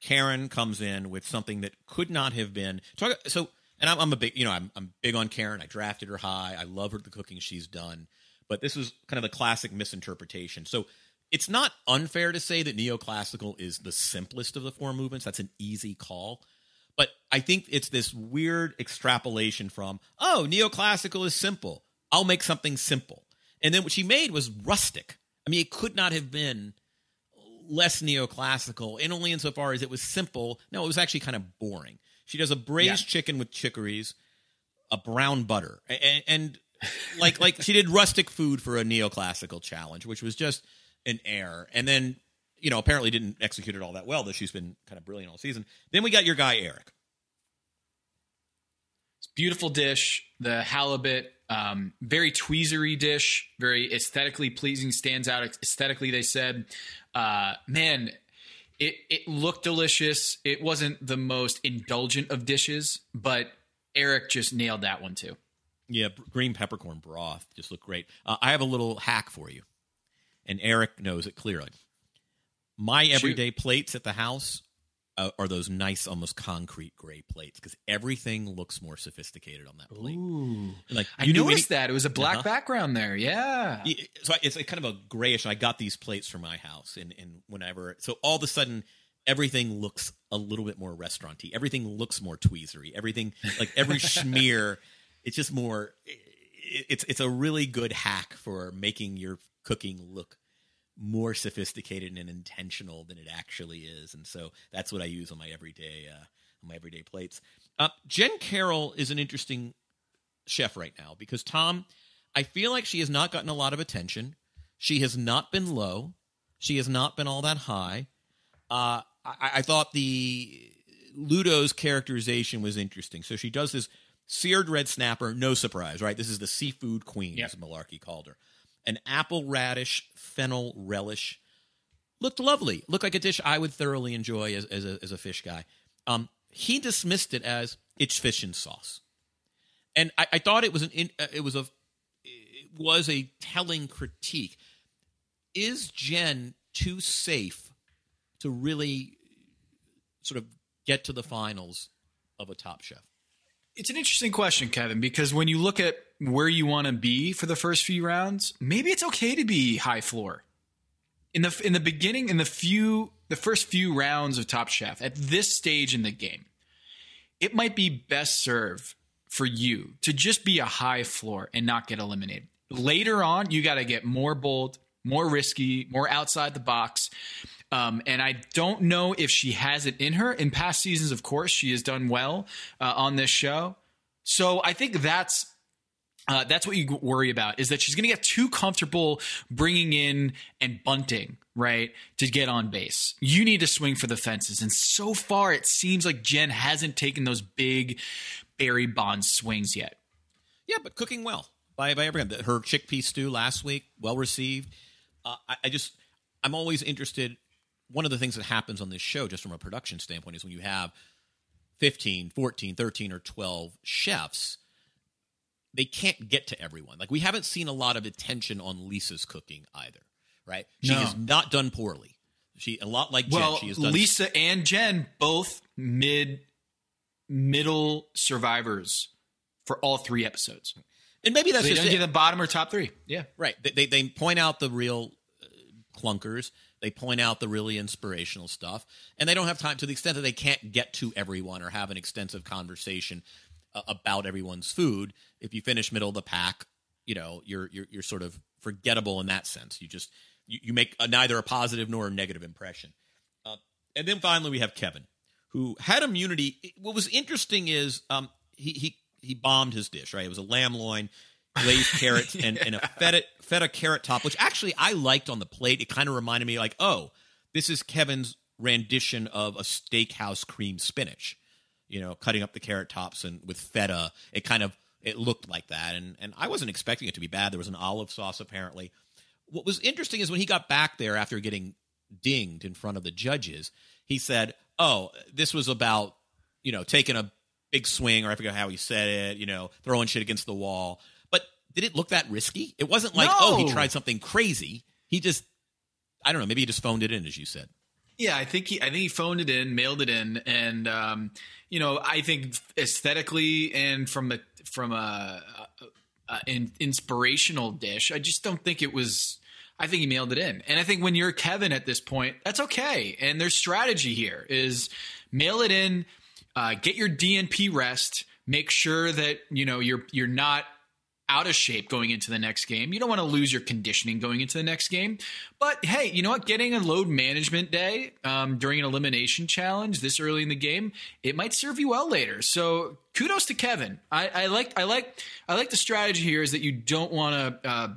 Karen comes in with something that could not have been talk, so. And I'm, I'm a big, you know, I'm, I'm big on Karen. I drafted her high. I love her the cooking she's done, but this was kind of the classic misinterpretation. So it's not unfair to say that neoclassical is the simplest of the four movements. That's an easy call. But I think it's this weird extrapolation from, oh, neoclassical is simple. I'll make something simple. And then what she made was rustic. I mean, it could not have been less neoclassical, and only insofar as it was simple. No, it was actually kind of boring. She does a braised chicken with chicories, a brown butter, and, and like like she did rustic food for a neoclassical challenge, which was just an error. And then you know apparently didn't execute it all that well. Though she's been kind of brilliant all season. Then we got your guy Eric. Beautiful dish, the halibut, um, very tweezery dish, very aesthetically pleasing, stands out aesthetically. They said, uh, man, it it looked delicious. It wasn't the most indulgent of dishes, but Eric just nailed that one too. Yeah, green peppercorn broth just looked great. Uh, I have a little hack for you, and Eric knows it clearly. My everyday plates at the house, uh, are those nice, almost concrete gray plates because everything looks more sophisticated on that plate. Ooh. Like I noticed any- that it was a black Uh-huh. background there. Yeah. So it's a kind of a grayish. I got these plates for my house, and and whenever, so all of a sudden, everything looks a little bit more restauranty. Everything looks more tweezery. Everything like every schmear, it's just more. It's it's a really good hack for making your cooking look more sophisticated and intentional than it actually is, and so that's what I use on my everyday uh, on my everyday plates. Uh, Jen Carroll is an interesting chef right now because Tom, I feel like she has not gotten a lot of attention. She has not been low. She has not been all that high. Uh, I, I thought the Ludo's characterization was interesting. So she does this seared red snapper, no surprise, right? This is the seafood queen, Yep. as Malarkey called her. An apple radish fennel relish looked lovely. Looked like a dish I would thoroughly enjoy as, as, a, as a fish guy. Um, he dismissed it as it's fish and sauce, and I, I thought it was an in, uh, it was a it was a telling critique. Is Jen too safe to really sort of get to the finals of a Top Chef? It's an interesting question, Kevin, because when you look at where you want to be for the first few rounds, maybe it's okay to be high floor. In the in the beginning, in the few the first few rounds of Top Chef, at this stage in the game, it might be best served for you to just be a high floor and not get eliminated. Later on, you got to get more bold, more risky, more outside the box. Um, and I don't know if she has it in her. In past seasons, of course, she has done well uh, on this show. So I think that's uh, that's what you worry about is that she's going to get too comfortable bringing in and bunting right to get on base. You need to swing for the fences, and so far it seems like Jen hasn't taken those big Barry Bonds swings yet. Yeah, but cooking well by by everyone. Her chickpea stew last week, well received. Uh, I, I just, I'm always interested. One of the things that happens on this show, just from a production standpoint, is when you have 15, 14, 13, or 12 chefs, they can't get to everyone. Like, we haven't seen a lot of attention on Lisa's cooking either, right? She No. has not done poorly. She, a lot like Jen, Well, she has done Lisa and Jen both mid middle survivors for all three episodes. and maybe that's they just don't it. get the bottom or top three. Yeah. Right. They, they, they point out the real uh, clunkers. They point out the really inspirational stuff, and they don't have time to the extent that they can't get to everyone or have an extensive conversation uh, about everyone's food. If you finish middle of the pack, you know you're you're, you're sort of forgettable in that sense. You just you, you make a, neither a positive nor a negative impression. Uh, and then finally, we have Kevin, who had immunity. What was interesting is um, he he he bombed his dish. Right, it was a lamb loin, glazed carrots, and, and a feta feta carrot top, which actually I liked on the plate. It kind of reminded me like, oh, this is Kevin's rendition of a steakhouse cream spinach. You know, cutting up the carrot tops and with feta, it kind of it looked like that, and and I wasn't expecting it to be bad. There was an olive sauce apparently. What was interesting is when he got back there after getting dinged in front of the judges, he said, "Oh, this was about you know taking a big swing, or I forget how he said it, you know, throwing shit against the wall." Did it look that risky? It wasn't like, oh, he tried something crazy. He just, I don't know, maybe he just phoned it in, as you said. Yeah, I think he I think he phoned it in, mailed it in, and um, you know I think aesthetically and from a from a, a, a an inspirational dish, I just don't think it was. I think he mailed it in, and I think when you're Kevin at this point, that's okay. And their strategy here is mail it in, uh, get your DNP rest, make sure that you know you're you're not out of shape going into the next game. You don't want to lose your conditioning going into the next game. But hey, you know what? Getting a load management day um, during an elimination challenge this early in the game, it might serve you well later. So kudos to Kevin. I, I like I like I like the strategy here is that you don't want to uh,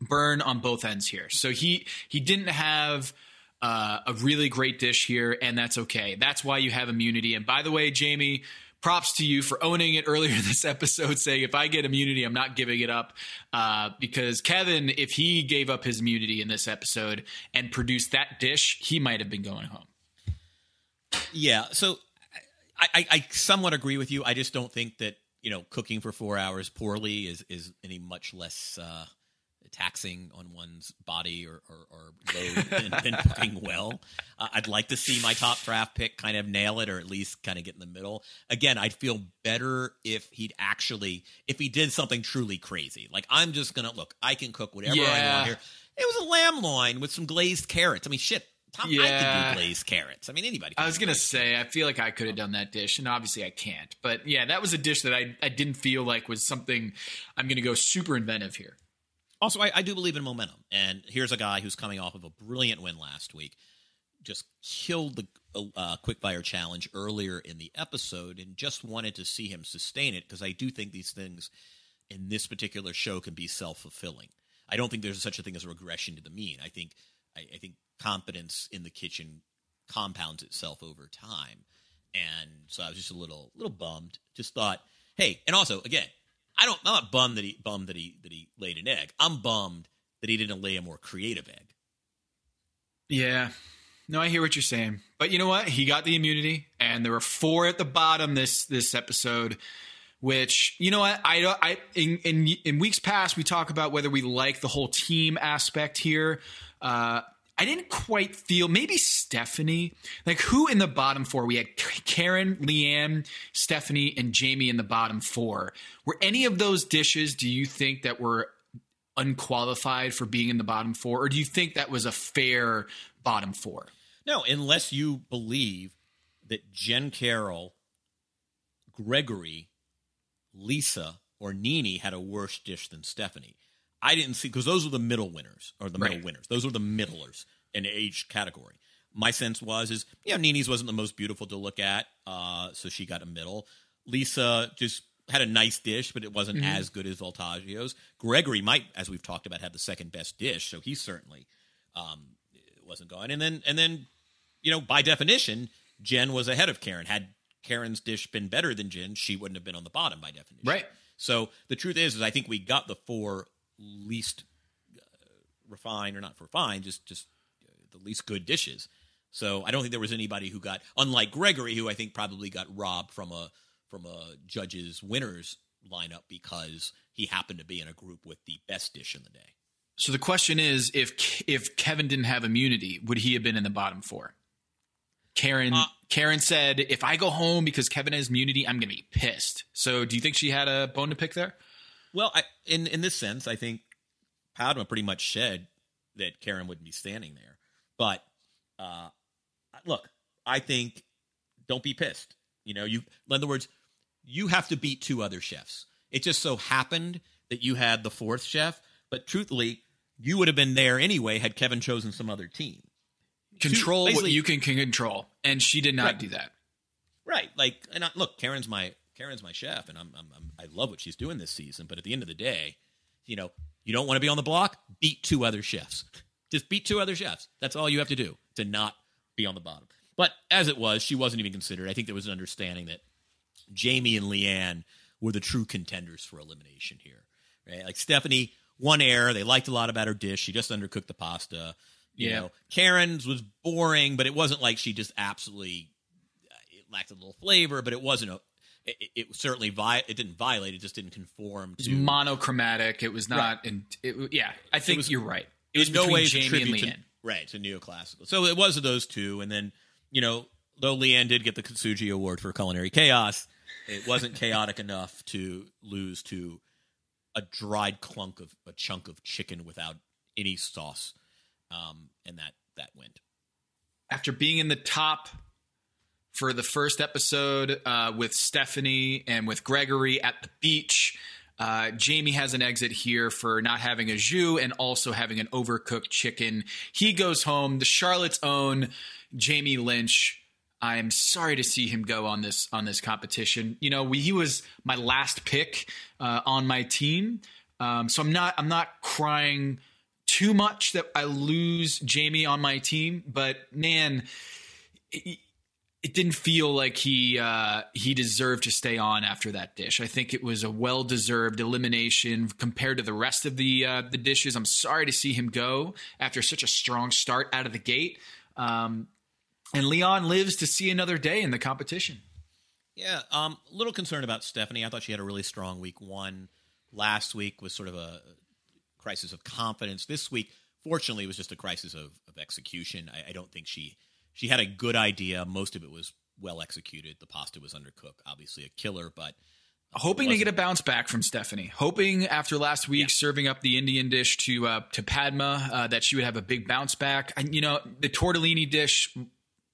burn on both ends here. So he he didn't have. Uh, a really great dish here, and that's okay. That's why you have immunity. And by the way, Jamie, props to you for owning it earlier this episode, saying if I get immunity, I'm not giving it up. Uh, because Kevin, if he gave up his immunity in this episode and produced that dish, he might have been going home. Yeah. So I, I, I somewhat agree with you. I just don't think that you know cooking for four hours poorly is is any much less uh, taxing on one's body or, or, or load than, than cooking well. Uh, I'd like to see my top draft pick kind of nail it or at least kind of get in the middle. Again, I'd feel better if he'd actually, if he did something truly crazy. Like, I'm just going to look, I can cook whatever I want here. It was a lamb loin with some glazed carrots. I mean, shit. Tom, I Yeah. could do glazed carrots. I mean, anybody. I was gonna say, I feel like I could have done that dish, and obviously I can't. But yeah, that was a dish that I, I didn't feel like was something I'm gonna go super inventive here. Also, I, I do believe in momentum. And here's a guy who's coming off of a brilliant win last week, just killed the uh, quickfire challenge earlier in the episode, and just wanted to see him sustain it because I do think these things in this particular show can be self fulfilling. I don't think there's such a thing as a regression to the mean. I think I, I think confidence in the kitchen compounds itself over time, and so I was just a little little bummed. Just thought, hey, and also again, I don't. I'm not bummed that he bummed that he that he laid an egg. I'm bummed that he didn't lay a more creative egg. Yeah. No, I hear what you're saying. But you know what? He got the immunity, and there were four at the bottom this this episode. Which you know what I don't I in in in weeks past we talk about whether we like the whole team aspect here. Uh, I didn't quite feel maybe Stephanie like who in the bottom four we had Karen, Lee Anne, Stephanie, and Jamie in the bottom four. Were any of those dishes? Do you think that were unqualified for being in the bottom four, or do you think that was a fair bottom four? No, unless you believe that Jen Carroll, Gregory, Lisa, or Nini had a worse dish than Stephanie. I didn't see because those were the middle winners or the middle Right. winners. Those were the middlers in age category. My sense was is yeah, you know, Nini's wasn't the most beautiful to look at, uh, so she got a middle. Lisa just had a nice dish, but it wasn't as good as Voltaggio's. Gregory might, as we've talked about, had the second best dish, so he certainly um, wasn't going. And then and then you know, by definition, Jen was ahead of Karen. Had Karen's dish been better than Jen, she wouldn't have been on the bottom by definition. Right. So the truth is, is I think we got the four least uh, refined, or not refined, just just uh, the least good dishes. So I don't think there was anybody who got, unlike Gregory, who I think probably got robbed from a from a judge's winners lineup because he happened to be in a group with the best dish in the day. So the question is, if if Kevin didn't have immunity, would he have been in the bottom four? Karen Uh, Karen said, if I go home because Kevin has immunity, I'm going to be pissed. So do you think she had a bone to pick there? Well, I, in in this sense, I think Padma pretty much said that Karen wouldn't be standing there. But uh, look, I think don't be pissed. You know, you in other words, you have to beat two other chefs. It just so happened that you had the fourth chef, but truthfully, you would have been there anyway had Kevin chosen some other team. Control what you can, can control, and she did not Right. do that. Right. Like, and I, look, Karen's my Karen's my chef, and I'm, I'm, I'm I love what she's doing this season. But at the end of the day, you know, you don't want to be on the block. Beat two other chefs. Just beat two other chefs. That's all you have to do to not be on the bottom. But as it was, she wasn't even considered. I think there was an understanding that Jamie and Lee Anne were the true contenders for elimination here. Right? Like Stephanie, one error. They liked a lot about her dish. She just undercooked the pasta. You Yeah. know, Karen's was boring, but it wasn't like she just absolutely uh, it lacked a little flavor, but it wasn't a. It, it- certainly vi- it didn't violate. It just didn't conform It was to. monochromatic. It was not. And it, yeah, I think was- you're right. it was no way Jamie and tribute to, Lee Anne. right to neoclassical. So it was those two, and then you know, though Lee Anne did get the Katsuji Award for culinary chaos, it wasn't chaotic enough to lose to a dried clunk of a chunk of chicken without any sauce, um, and that that went. after being in the top for the first episode uh, with Stephanie and with Gregory at the beach. Uh, Jamie has an exit here for not having a jus and also having an overcooked chicken. He goes home. The Charlotte's own Jamie Lynch. I'm sorry to see him go on this on this competition. You know, we, he was my last pick uh, on my team, um, so I'm not I'm not crying too much that I lose Jamie on my team. But man, it, didn't feel like he uh, he deserved to stay on after that dish. I think it was a well deserved elimination compared to the rest of the uh, the dishes. I'm sorry to see him go after such a strong start out of the gate. Um, and Lee Anne lives to see another day in the competition. Yeah, um, a little concerned about Stephanie. I thought she had a really strong week one. Last week was sort of a crisis of confidence. This week, fortunately, it was just a crisis of, of execution. I, I don't think she she had a good idea. Most of it was well executed. The pasta was undercooked, obviously a killer, but hoping to get a bounce back from Stephanie. Hoping after last week yeah. serving up the Indian dish to uh, to Padma uh, that she would have a big bounce back. And you know, the tortellini dish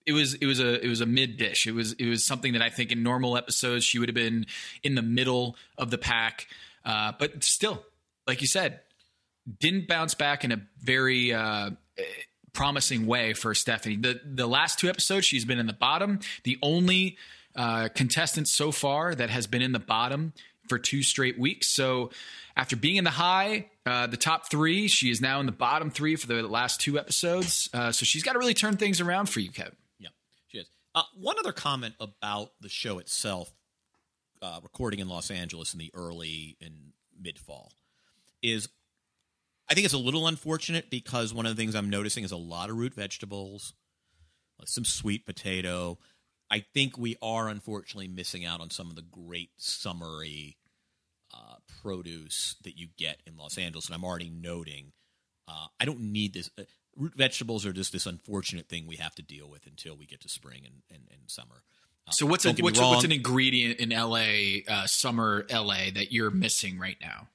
it was it was a it was a mid dish. It was it was something that I think in normal episodes she would have been in the middle of the pack. Uh, but still, like you said, didn't bounce back in a very uh, promising way for Stephanie. The the last two episodes she's been in the bottom. The only uh, contestant so far that has been in the bottom for two straight weeks. So after being in the high, uh, the top three, she is now in the bottom three for the last two episodes. Uh, so she's got to really turn things around for you, Kevin. Yeah, she is. Uh, one other comment about the show itself, uh, recording in Los Angeles in the early and mid fall, is I think it's a little unfortunate because one of the things I'm noticing is a lot of root vegetables, some sweet potato, I think we are unfortunately missing out on some of the great summery uh, produce that you get in Los Angeles. And I'm already noting uh, I don't need this. Uh, root vegetables are just this unfortunate thing we have to deal with until we get to spring and, and, and summer. Uh, so what's a, what's, what's, an ingredient in LA uh, summer LA that you're missing right now?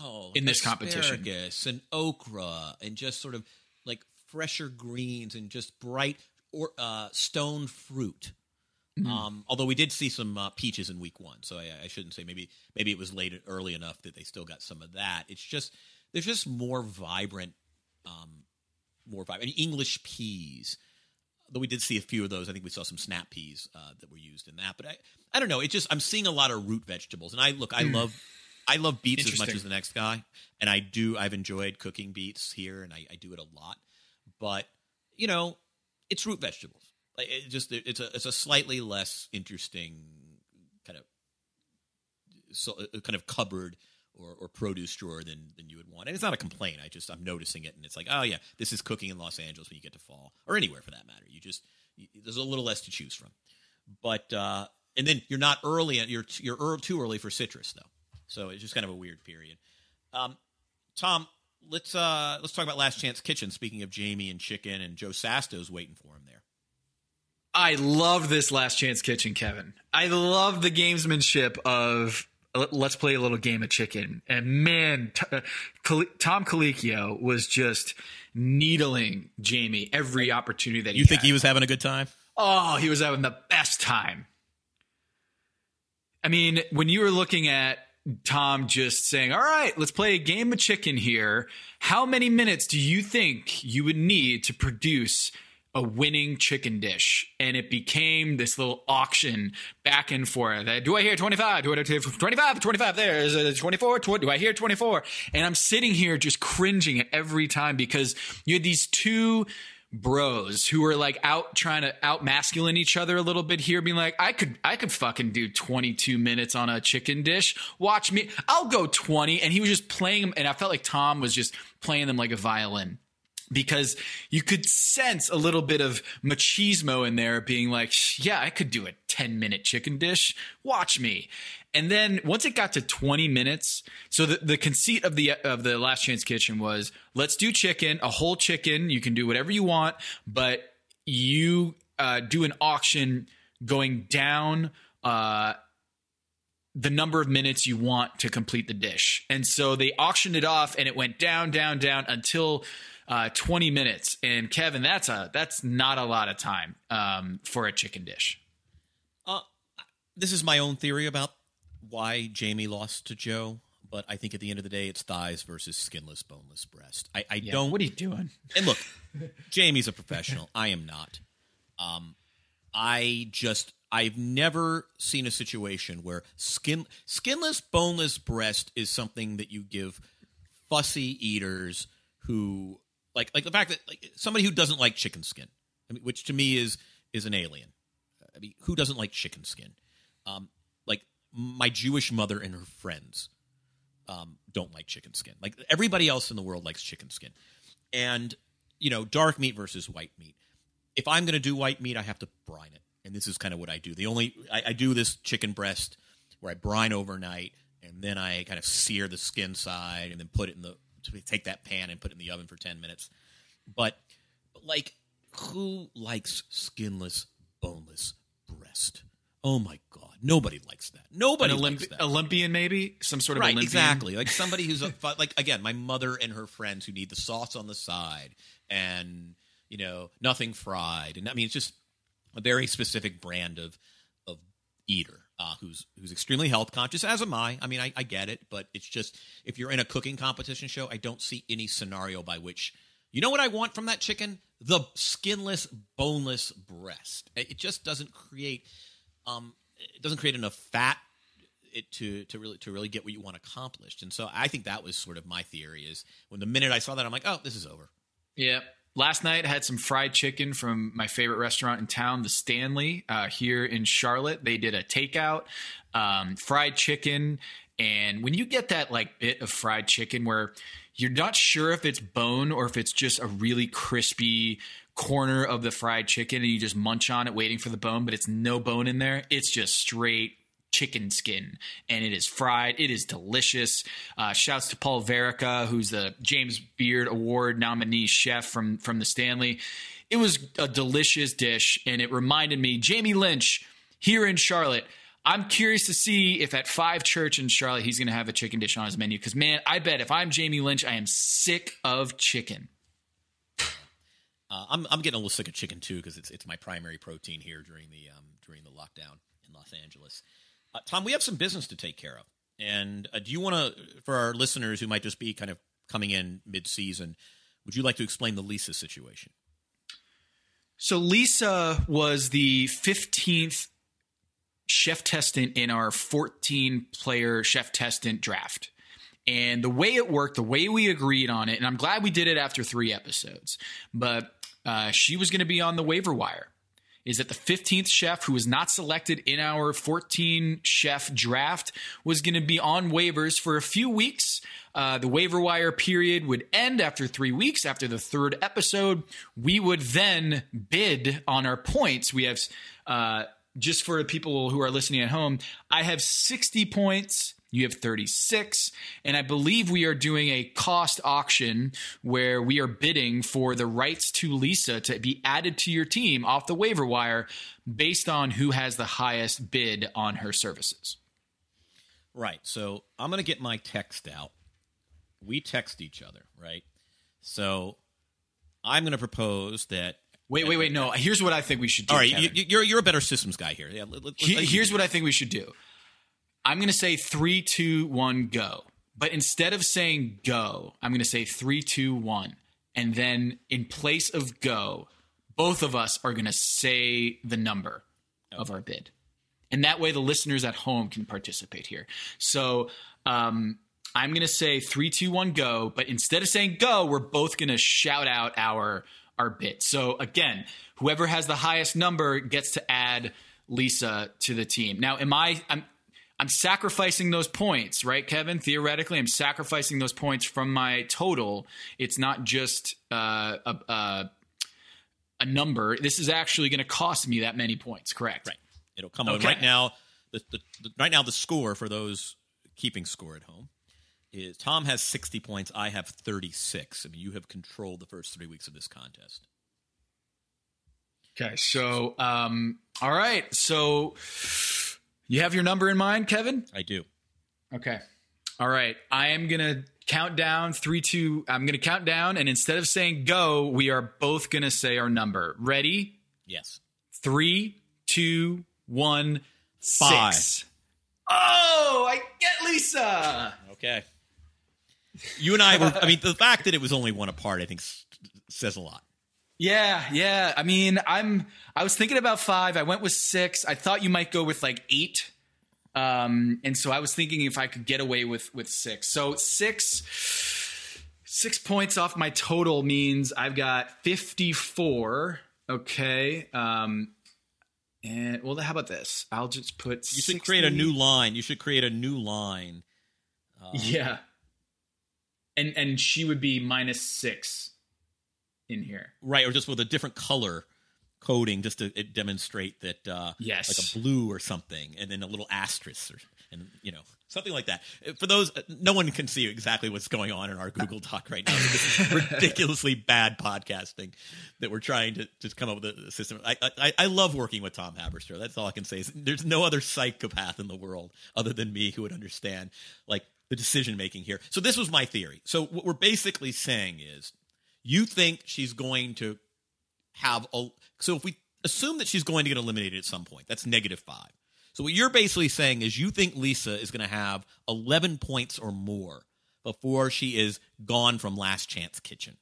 Oh, in this competition, and okra and just sort of like fresher greens and just bright or uh, stone fruit. Mm-hmm. Um, although we did see some uh, peaches in week one, so I, I, shouldn't say maybe maybe it was late early enough that they still got some of that. It's just there's just more vibrant, um, more vibrant English peas. Though we did see a few of those, I think we saw some snap peas uh, that were used in that. But I, I don't know. It just I'm seeing a lot of root vegetables, and I look, I mm. love, I love beets as much as the next guy, and I do. I've enjoyed cooking beets here, and I, I do it a lot. But you know, it's root vegetables like it just it's a it's a slightly less interesting kind of so uh, kind of cupboard or, or produce drawer than than you would want. And it's not a complaint. I just I'm noticing it, and it's like, oh yeah, this is cooking in Los Angeles when you get to fall, or anywhere for that matter. You just you, there's a little less to choose from. But uh, and then you're not early. You're you're too early for citrus though, so it's just kind of a weird period. Um, Tom, let's uh, let's talk about Last Chance Kitchen. Speaking of Jamie and chicken, and Joe Sasto's waiting for him there. I love this Last Chance Kitchen, Kevin. I love the gamesmanship of let's play a little game of chicken. And man, uh, Tom Colicchio was just needling Jamie every opportunity that he you think had. he was having a good time. Oh, he was having the best time. I mean, when you were looking at Tom just saying, "All right, let's play a game of chicken here," how many minutes do you think you would need to produce? a winning chicken dish and it became this little auction back and forth. Uh, do I hear 25? Do I hear 25? 25 there. Is it 24? Do I hear 24? And I'm sitting here just cringing every time because you had these two bros who were like out trying to out masculine each other a little bit here being like I could I could fucking do 22 minutes on a chicken dish. Watch me I'll go 20 and he was just playing them and I felt like Tom was just playing them like a violin because you could sense a little bit of machismo in there being like yeah i could do a 10 minute chicken dish. Watch me and then once it got to 20 minutes so the, the conceit of the of the last chance kitchen was let's do chicken a whole chicken you can do whatever you want but you uh, do an auction going down uh, the number of minutes you want to complete the dish. And so they auctioned it off and it went down, down, down until uh, 20 minutes. And Kevin, that's a that's not a lot of time um, for a chicken dish. Uh, this is my own theory about why Jamie lost to Joe, but I think at the end of the day, it's thighs versus skinless, boneless breast. I, I yeah, don't. What are you doing? And look, Jamie's a professional. I am not. Um, I just I've never seen a situation where skin skinless, boneless breast is something that you give fussy eaters who like like the fact that like somebody who doesn't like chicken skin, I mean, which to me is is an alien. I mean, who doesn't like chicken skin? Um, my Jewish mother and her friends um, don't like chicken skin. Like everybody else in the world likes chicken skin, and you know, dark meat versus white meat. If I'm going to do white meat, I have to brine it, and this is kind of what I do. The only I, I do this chicken breast where I brine overnight, and then I kind of sear the skin side, and then put it in the take that pan and put it in the oven for ten minutes. But, but like, who likes skinless, boneless breast? Oh my god, nobody likes that. Nobody An likes that. Olympian, maybe some sort of right, Olympian. exactly. Like somebody who's a, like again, my mother and her friends who need the sauce on the side and you know nothing fried, and I mean it's just a very specific brand of of eater uh, who's who's extremely health conscious. As am I. I mean, I, I get it, but it's just if you're in a cooking competition show, I don't see any scenario by which you know what I want from that chicken: the skinless, boneless breast. It just doesn't create um, it doesn't create enough fat it to to really to really get what you want accomplished. And so I think that was sort of my theory is when the minute I saw that I'm like, oh, this is over. Yeah. Last night I had some fried chicken from my favorite restaurant in town, the Stanley, uh, here in Charlotte. They did a takeout, um, fried chicken, and when you get that like bit of fried chicken where you're not sure if it's bone or if it's just a really crispy corner of the fried chicken, and you just munch on it waiting for the bone, but it's no bone in there. It's just straight chicken skin and it is fried. It is delicious. Uh, shouts to Paul Verica, who's the James Beard Award nominee chef from from the Stanley. It was a delicious dish, and it reminded me Jamie Lynch here in Charlotte. I'm curious to see if at Five Church in Charlotte he's going to have a chicken dish on his menu. Because man, I bet if I'm Jamie Lynch, I am sick of chicken. Uh, I'm I'm getting a little sick of chicken too because it's it's my primary protein here during the um, during the lockdown in Los Angeles. Uh, Tom, we have some business to take care of, and uh, do you want to, for our listeners who might just be kind of coming in mid season, would you like to explain the Lisa situation? So Lisa was the 15th chef testant in our 14 player chef testant draft. And the way it worked, the way we agreed on it, and I'm glad we did it after three episodes, but uh, she was going to be on the waiver wire. Is that the 15th chef who was not selected in our 14 chef draft was going to be on waivers for a few weeks. Uh, the waiver wire period would end after three weeks. After the third episode, we would then bid on our points. We have, uh, just for the people who are listening at home, I have 60 points. You have 36. And I believe we are doing a cost auction where we are bidding for the rights to Lisa to be added to your team off the waiver wire based on who has the highest bid on her services. Right. So I'm going to get my text out. We text each other, right? So I'm going to propose that. Wait, wait, wait. No, here's what I think we should do. All right, Kevin. you, you're you're a better systems guy here. Yeah. Let, let, let here's what. I think we should do. I'm going to say three, two, one, go. But instead of saying go, I'm going to say three, two, one. And then in place of go, both of us are going to say the number of our bid. And that way the listeners at home can participate here. So um, I'm going to say three, two, one, go. But instead of saying go, we're both going to shout out our our bid. So again, whoever has the highest number gets to add Lisa to the team. Now, am I? I'm I'm sacrificing those points, right, Kevin? Theoretically, I'm sacrificing those points from my total. It's not just uh, a, a a number. This is actually going to cost me that many points. Correct? Right. It'll come on Okay. right now. The, the, the right now the score for those keeping score at home is Tom has 60 points. I have 36. I mean, you have controlled the first three weeks of this contest. Okay. So, um, all right. So, you have your number in mind, Kevin? I do. Okay. All right. I am going to count down three, two. I'm going to count down. And instead of saying go, we are both going to say our number. Ready? Yes. Three, two, one, Five. six. Oh, I get Lisa. Okay. You and I were. I mean, the fact that it was only one apart, I think, says a lot. Yeah, yeah. I mean, I'm. I was thinking about five. I went with six. I thought you might go with like eight. Um, and so I was thinking if I could get away with with six. So six, six points off my total means I've got fifty four. Okay. Um, and well, how about this? I'll just put. You should create a new line. You should create a new line. Yeah. And and she would be minus six in here. Right, or just with a different color coding just to it demonstrate that uh Yes. like a blue or something and then a little asterisk or and you know something like that. For those, no one can see exactly what's going on in our Google Doc right now. This is ridiculously bad podcasting that we're trying to just come up with a system. I, I I love working with Tom Haberstroh. That's all I can say. Is there's no other psychopath in the world other than me who would understand like the decision making here. So this was my theory. So what we're basically saying is, you think she's going to have a. So if we assume that she's going to get eliminated at some point, that's negative five. So what you're basically saying is you think Lisa is going to have 11 points or more before she is gone from Last Chance Kitchen.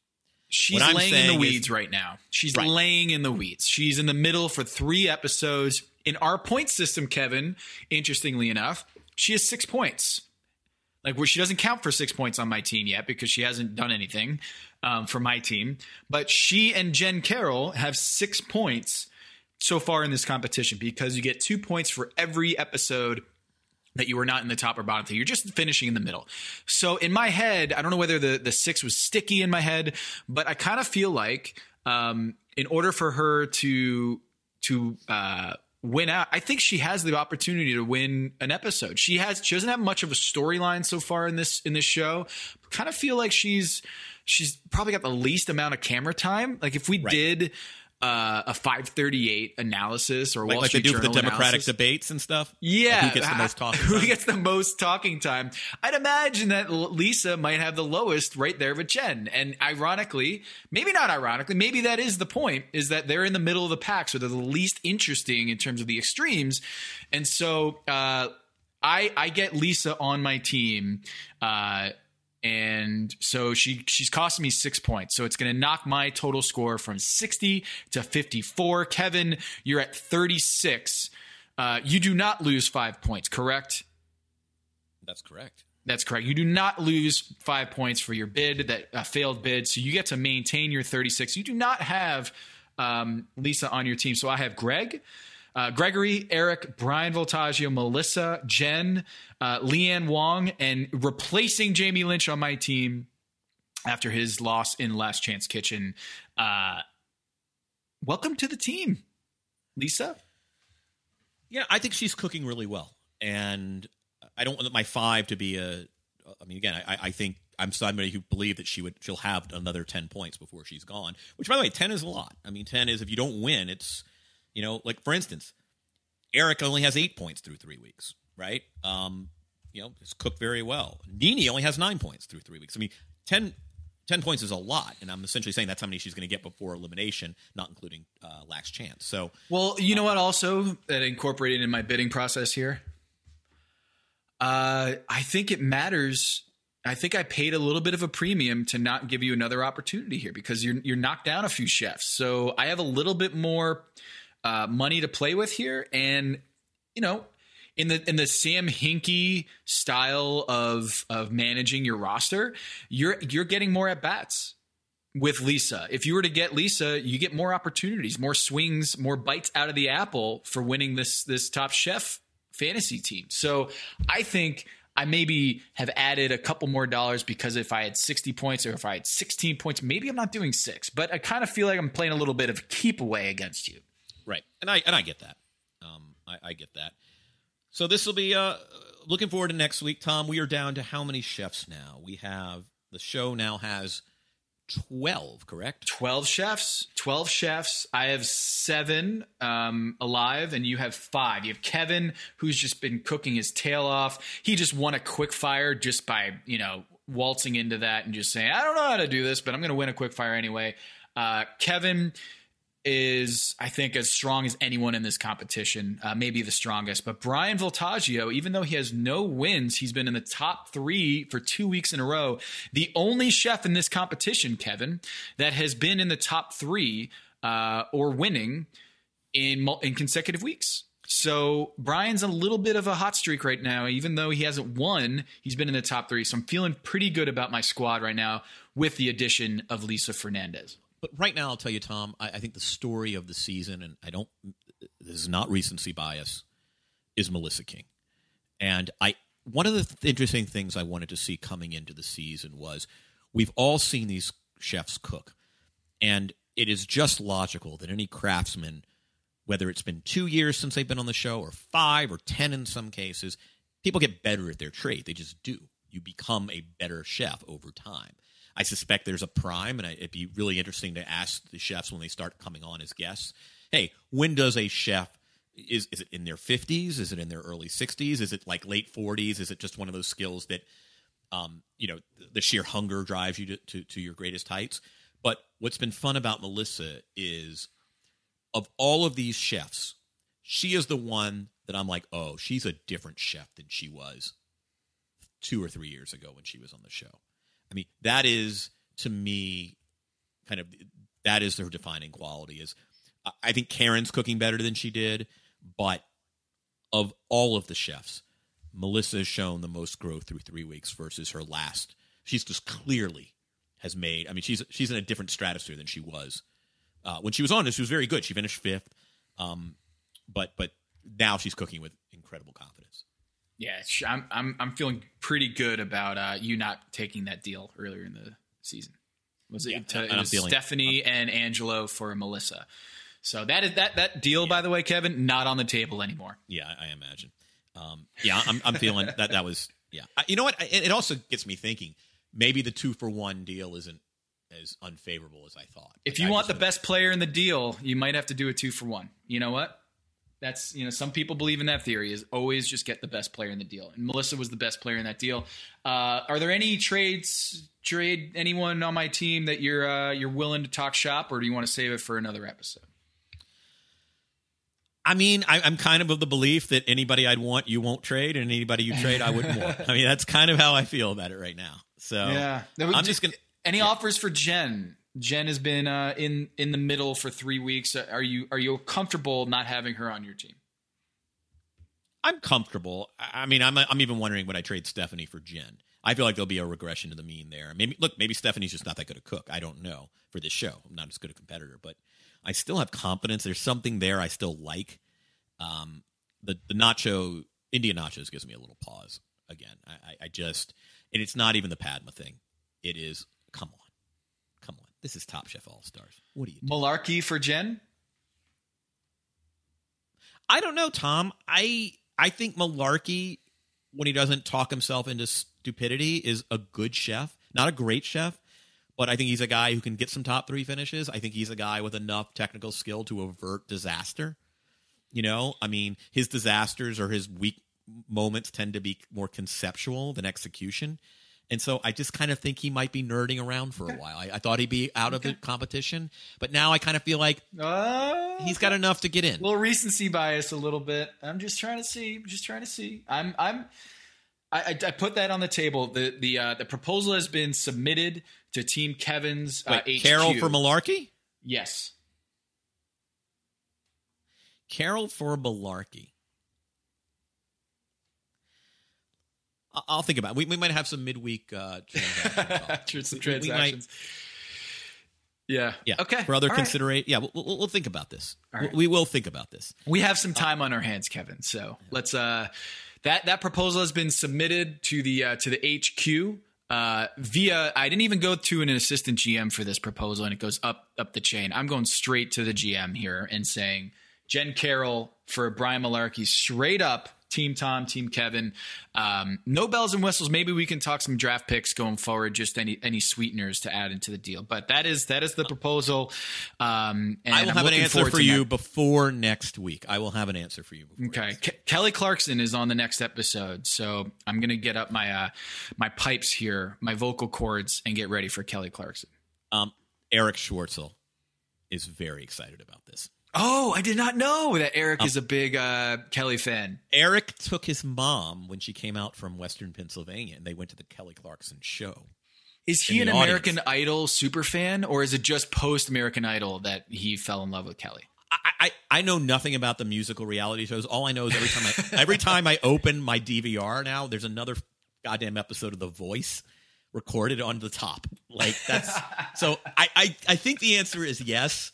She's laying in the weeds is- right now. She's Right. laying in the weeds. She's in the middle for three episodes. In our point system, Kevin, interestingly enough, she has six points. Like where she doesn't count for six points on my team yet because she hasn't done anything um, for my team. But she and Jen Carroll have six points so far in this competition because you get two points for every episode that you were not in the top or bottom three. You're just finishing in the middle. So in my head, I don't know whether the, the six was sticky in my head, but I kind of feel like um, in order for her to to uh, win out, I think she has the opportunity to win an episode. She has she doesn't have much of a storyline so far in this in this show. Kind of feel like she's she's probably got the least amount of camera time. Like if we did uh, a 538 analysis or Like, Wall like they Street do for the Democratic analysis, debates and stuff. yeah, Like who gets the most talking? Who time? gets the most talking time? I'd imagine that Lisa might have the lowest right there with Jen. And ironically, maybe not ironically, maybe that is the point: is that they're in the middle of the pack, so they're the least interesting in terms of the extremes. And so, uh, I I get Lisa on my team. Uh, and so she she's costing me six points. So it's going to knock my total score from sixty to fifty four. Kevin, you're at thirty six. Uh, you do not lose five points, correct? That's correct. That's correct. You do not lose five points for your bid, that uh, failed bid. So you get to maintain your 36. You do not have um, Lisa on your team. So I have Greg, uh, Gregory, Eric, Bryan Voltaggio, Melissa, Jen, uh, Lee Anne Wong, and replacing Jamie Lynch on my team after his loss in Last Chance Kitchen. Uh, welcome to the team, Lisa. Yeah, I think she's cooking really well, and I don't want my five to be a. I mean, again, I, I think I'm somebody who believe that she would she'll have another ten points before she's gone. Which, by the way, ten is a lot. I mean, ten is if you don't win, it's you know, like for instance, Eric only has eight points through three weeks, right? Um, you know, it's cooked very well. Nini only has nine points through three weeks. I mean, 10, 10 points is a lot, and I'm essentially saying that's how many she's going to get before elimination, not including uh, last chance. So Well, you know what? Also, that incorporated in my bidding process here. Uh, I think it matters. I think I paid a little bit of a premium to not give you another opportunity here because you're you're knocked down a few chefs. So I have a little bit more uh, money to play with here, and you know, in the in the Sam Hinkie style of of managing your roster, you're you're getting more at bats with Lisa. If you were to get Lisa, you get more opportunities, more swings, more bites out of the apple for winning this this top chef fantasy team. So I think I maybe have added a couple more dollars because if I had 60 points or if I had 16 points, maybe I'm not doing six, but I kind of feel like I'm playing a little bit of keep away against you. Right, and I and I get that. Um, I, I get that. So this will be uh, looking forward to next week, Tom. We are down to how many chefs now? We have the show now has twelve, correct? 12 chefs 12 chefs i have seven um, alive and you have five you have kevin who's just been cooking his tail off he just won a quick fire just by you know waltzing into that and just saying i don't know how to do this but i'm going to win a quick fire anyway uh, kevin is I think as strong as anyone in this competition, uh, maybe the strongest. But Bryan Voltaggio, even though he has no wins, he's been in the top three for two weeks in a row. The only chef in this competition, Kevin, that has been in the top three uh, or winning in in consecutive weeks. So Bryan's a little bit of a hot streak right now, even though he hasn't won. He's been in the top three, so I'm feeling pretty good about my squad right now with the addition of Lisa Fernandez. But right now, I'll tell you, Tom. I, I think the story of the season, and I don't. This is not recency bias. Is Melissa King, and I. One of the th- interesting things I wanted to see coming into the season was we've all seen these chefs cook, and it is just logical that any craftsman, whether it's been two years since they've been on the show, or five, or ten in some cases, people get better at their trade. They just do. You become a better chef over time. I suspect there's a prime, and it'd be really interesting to ask the chefs when they start coming on as guests. Hey, when does a chef is is it in their 50s? Is it in their early 60s? Is it like late 40s? Is it just one of those skills that um, you know, the sheer hunger drives you to, to, to your greatest heights? But what's been fun about Melissa is of all of these chefs, she is the one that I'm like, oh, she's a different chef than she was two or three years ago when she was on the show. I mean, that is to me kind of that is their defining quality. Is I think Karen's cooking better than she did, but of all of the chefs, Melissa has shown the most growth through three weeks versus her last. She's just clearly has made. I mean, she's she's in a different stratosphere than she was uh, when she was on this. She was very good. She finished fifth, um, but but now she's cooking with incredible confidence. Yeah, I'm I'm I'm feeling pretty good about uh, you not taking that deal earlier in the season. Was it, Yeah, to, it was feeling- Stephanie and Angelo for Melissa? So that is that that deal, by the way, Kevin, not on the table anymore. Yeah, I I imagine. Um, yeah, I'm I'm feeling that that was yeah. I, you know what? I, it also gets me thinking. Maybe the two for one deal isn't as unfavorable as I thought. If Like, you want the best player in the deal, you might have to do a two for one. You know what? That's you know some people believe in that theory is always just get the best player in the deal. And Melissa was the best player in that deal. Uh, are there any trades trade anyone on my team that you're uh, you're willing to talk shop, or do you want to save it for another episode? I mean, I, I'm kind of of the belief that anybody I'd want, you won't trade, and anybody you trade, I wouldn't want. I mean, that's kind of how I feel about it right now. So yeah, I'm just gonna. Any offers for Jen? Jen has been uh, in in the middle for three weeks. Are you are you comfortable not having her on your team? I'm comfortable. I mean, I'm I'm even wondering would I trade Stephanie for Jen. I feel like there'll be a regression to the mean there. Maybe look, maybe Stephanie's just not that good a cook. I don't know for this show. I'm not as good a competitor, but I still have confidence. There's something there I still like. Um, the the nacho Indian nachos gives me a little pause again. I, I, I just and it's not even the Padma thing. It is come on. This is Top Chef All Stars. What do you? Do? Malarkey for Jen. I don't know, Tom. I I think Malarkey, when he doesn't talk himself into stupidity, is a good chef. Not a great chef, but I think he's a guy who can get some top three finishes. I think he's a guy with enough technical skill to avert disaster. You know, I mean, his disasters or his weak moments tend to be more conceptual than execution. And so I just kind of think he might be nerding around for a while. I, I thought he'd be out of the competition, but now I kind of feel like Uh, he's got enough to get in. A little recency bias a little bit. I'm just trying to see. I'm just trying to see. I'm I'm I, I, I put that on the table. The the uh, the proposal has been submitted to Team Kevin's uh, Wait. Carroll for Malarkey? Yes. Carroll for Malarkey. I'll think about it. We, we might have some midweek uh, transaction talk. True, some We- we might- transactions. yeah. yeah. Okay. For other All right. yeah, we'll, we'll, we'll think about this. Right. We will think about this. We have some time on our hands, Kevin. So let's uh that that proposal has been submitted to the uh, to the HQ uh via I didn't even go to an assistant GM for this proposal and it goes up up the chain. I'm going straight to the GM here and saying Jen Carroll for Brian Malarkey straight up Team Tom, Team Kevin. Um, no bells and whistles. Maybe we can talk some draft picks going forward. Just any any sweeteners to add into the deal. But that is that is the proposal. Um, and I will I'm have an answer for you that. before next week. I will have an answer for you. Before Okay, Ke- Kelly Clarkson is on the next episode, so I'm gonna get up my uh, my pipes here, my vocal cords, and get ready for Kelly Clarkson. Um, Eric Schwartzel is very excited about this. Oh, I did not know that Eric is a big uh, Kelly fan. Eric took his mom when she came out from Western Pennsylvania, and they went to the Kelly Clarkson show. Is he an the American. Idol super fan, or is it just post American Idol that he fell in love with Kelly? I, I I know nothing about the musical reality shows. All I know is every time I every time I open my DVR now, there's another goddamn episode of The Voice recorded on the top. Like that's so. I I, I think the answer is yes.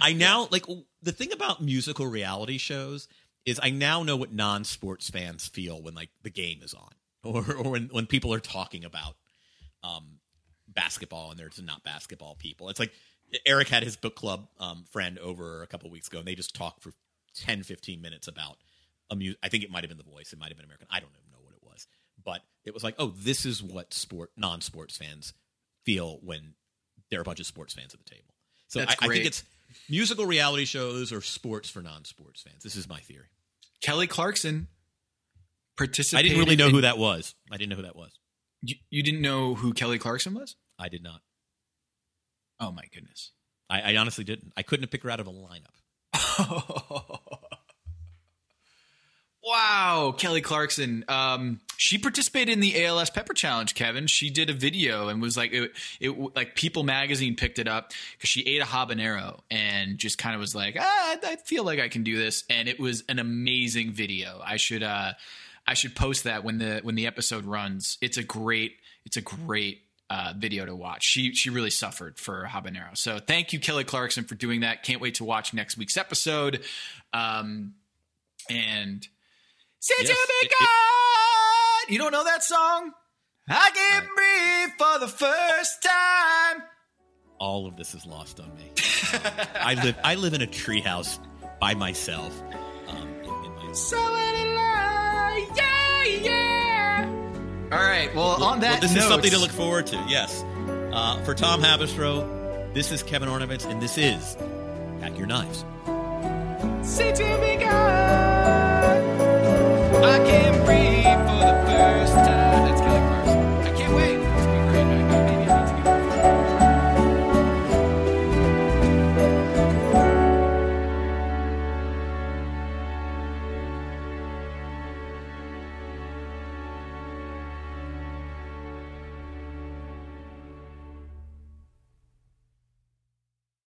I now like the thing about musical reality shows is I now know what non-sports fans feel when like the game is on or or when when people are talking about um basketball and there's not basketball people. It's like Eric had his book club um, friend over a couple weeks ago, and they just talked for 10, 15 minutes about a mu- I think it might have been The Voice. It might have been American. I don't even know what it was. but it was like, oh, this is what sport non-sports fans feel when there are a bunch of sports fans at the table. So I, I think it's musical reality shows or sports for non-sports fans. This is my theory. Kelly Clarkson participated. I didn't really know in- who that was. I didn't know who that was. You, you didn't know who Kelly Clarkson was? I did not. Oh my goodness. I, I honestly didn't. I couldn't pick her out of a lineup. wow, Kelly Clarkson. Um, she participated in the ALS Pepper Challenge. Kevin, she did a video and was like, it, it like People Magazine picked it up because she ate a habanero and just kind of was like, ah, I, I feel like I can do this, and it was an amazing video. I should, uh, I should post that when the when the episode runs. It's a great, it's a great. Uh, video to watch. She she really suffered for habanero. So thank you, Kelly Clarkson, for doing that. Can't wait to watch next week's episode. Um, and since Yes, you it- be it- gone, you don't know that song? I can breathe for the first time. All of this is lost on me. I live. I live in a treehouse by myself. Um, in, in my So yeah, yeah. All right. Well, on that well, this note, is something to look forward to. Yes. Uh, for Tom Habistro, this is Kevin Ornaments, and this is Pack Your Knives. Since you be gone, I can breathe for the first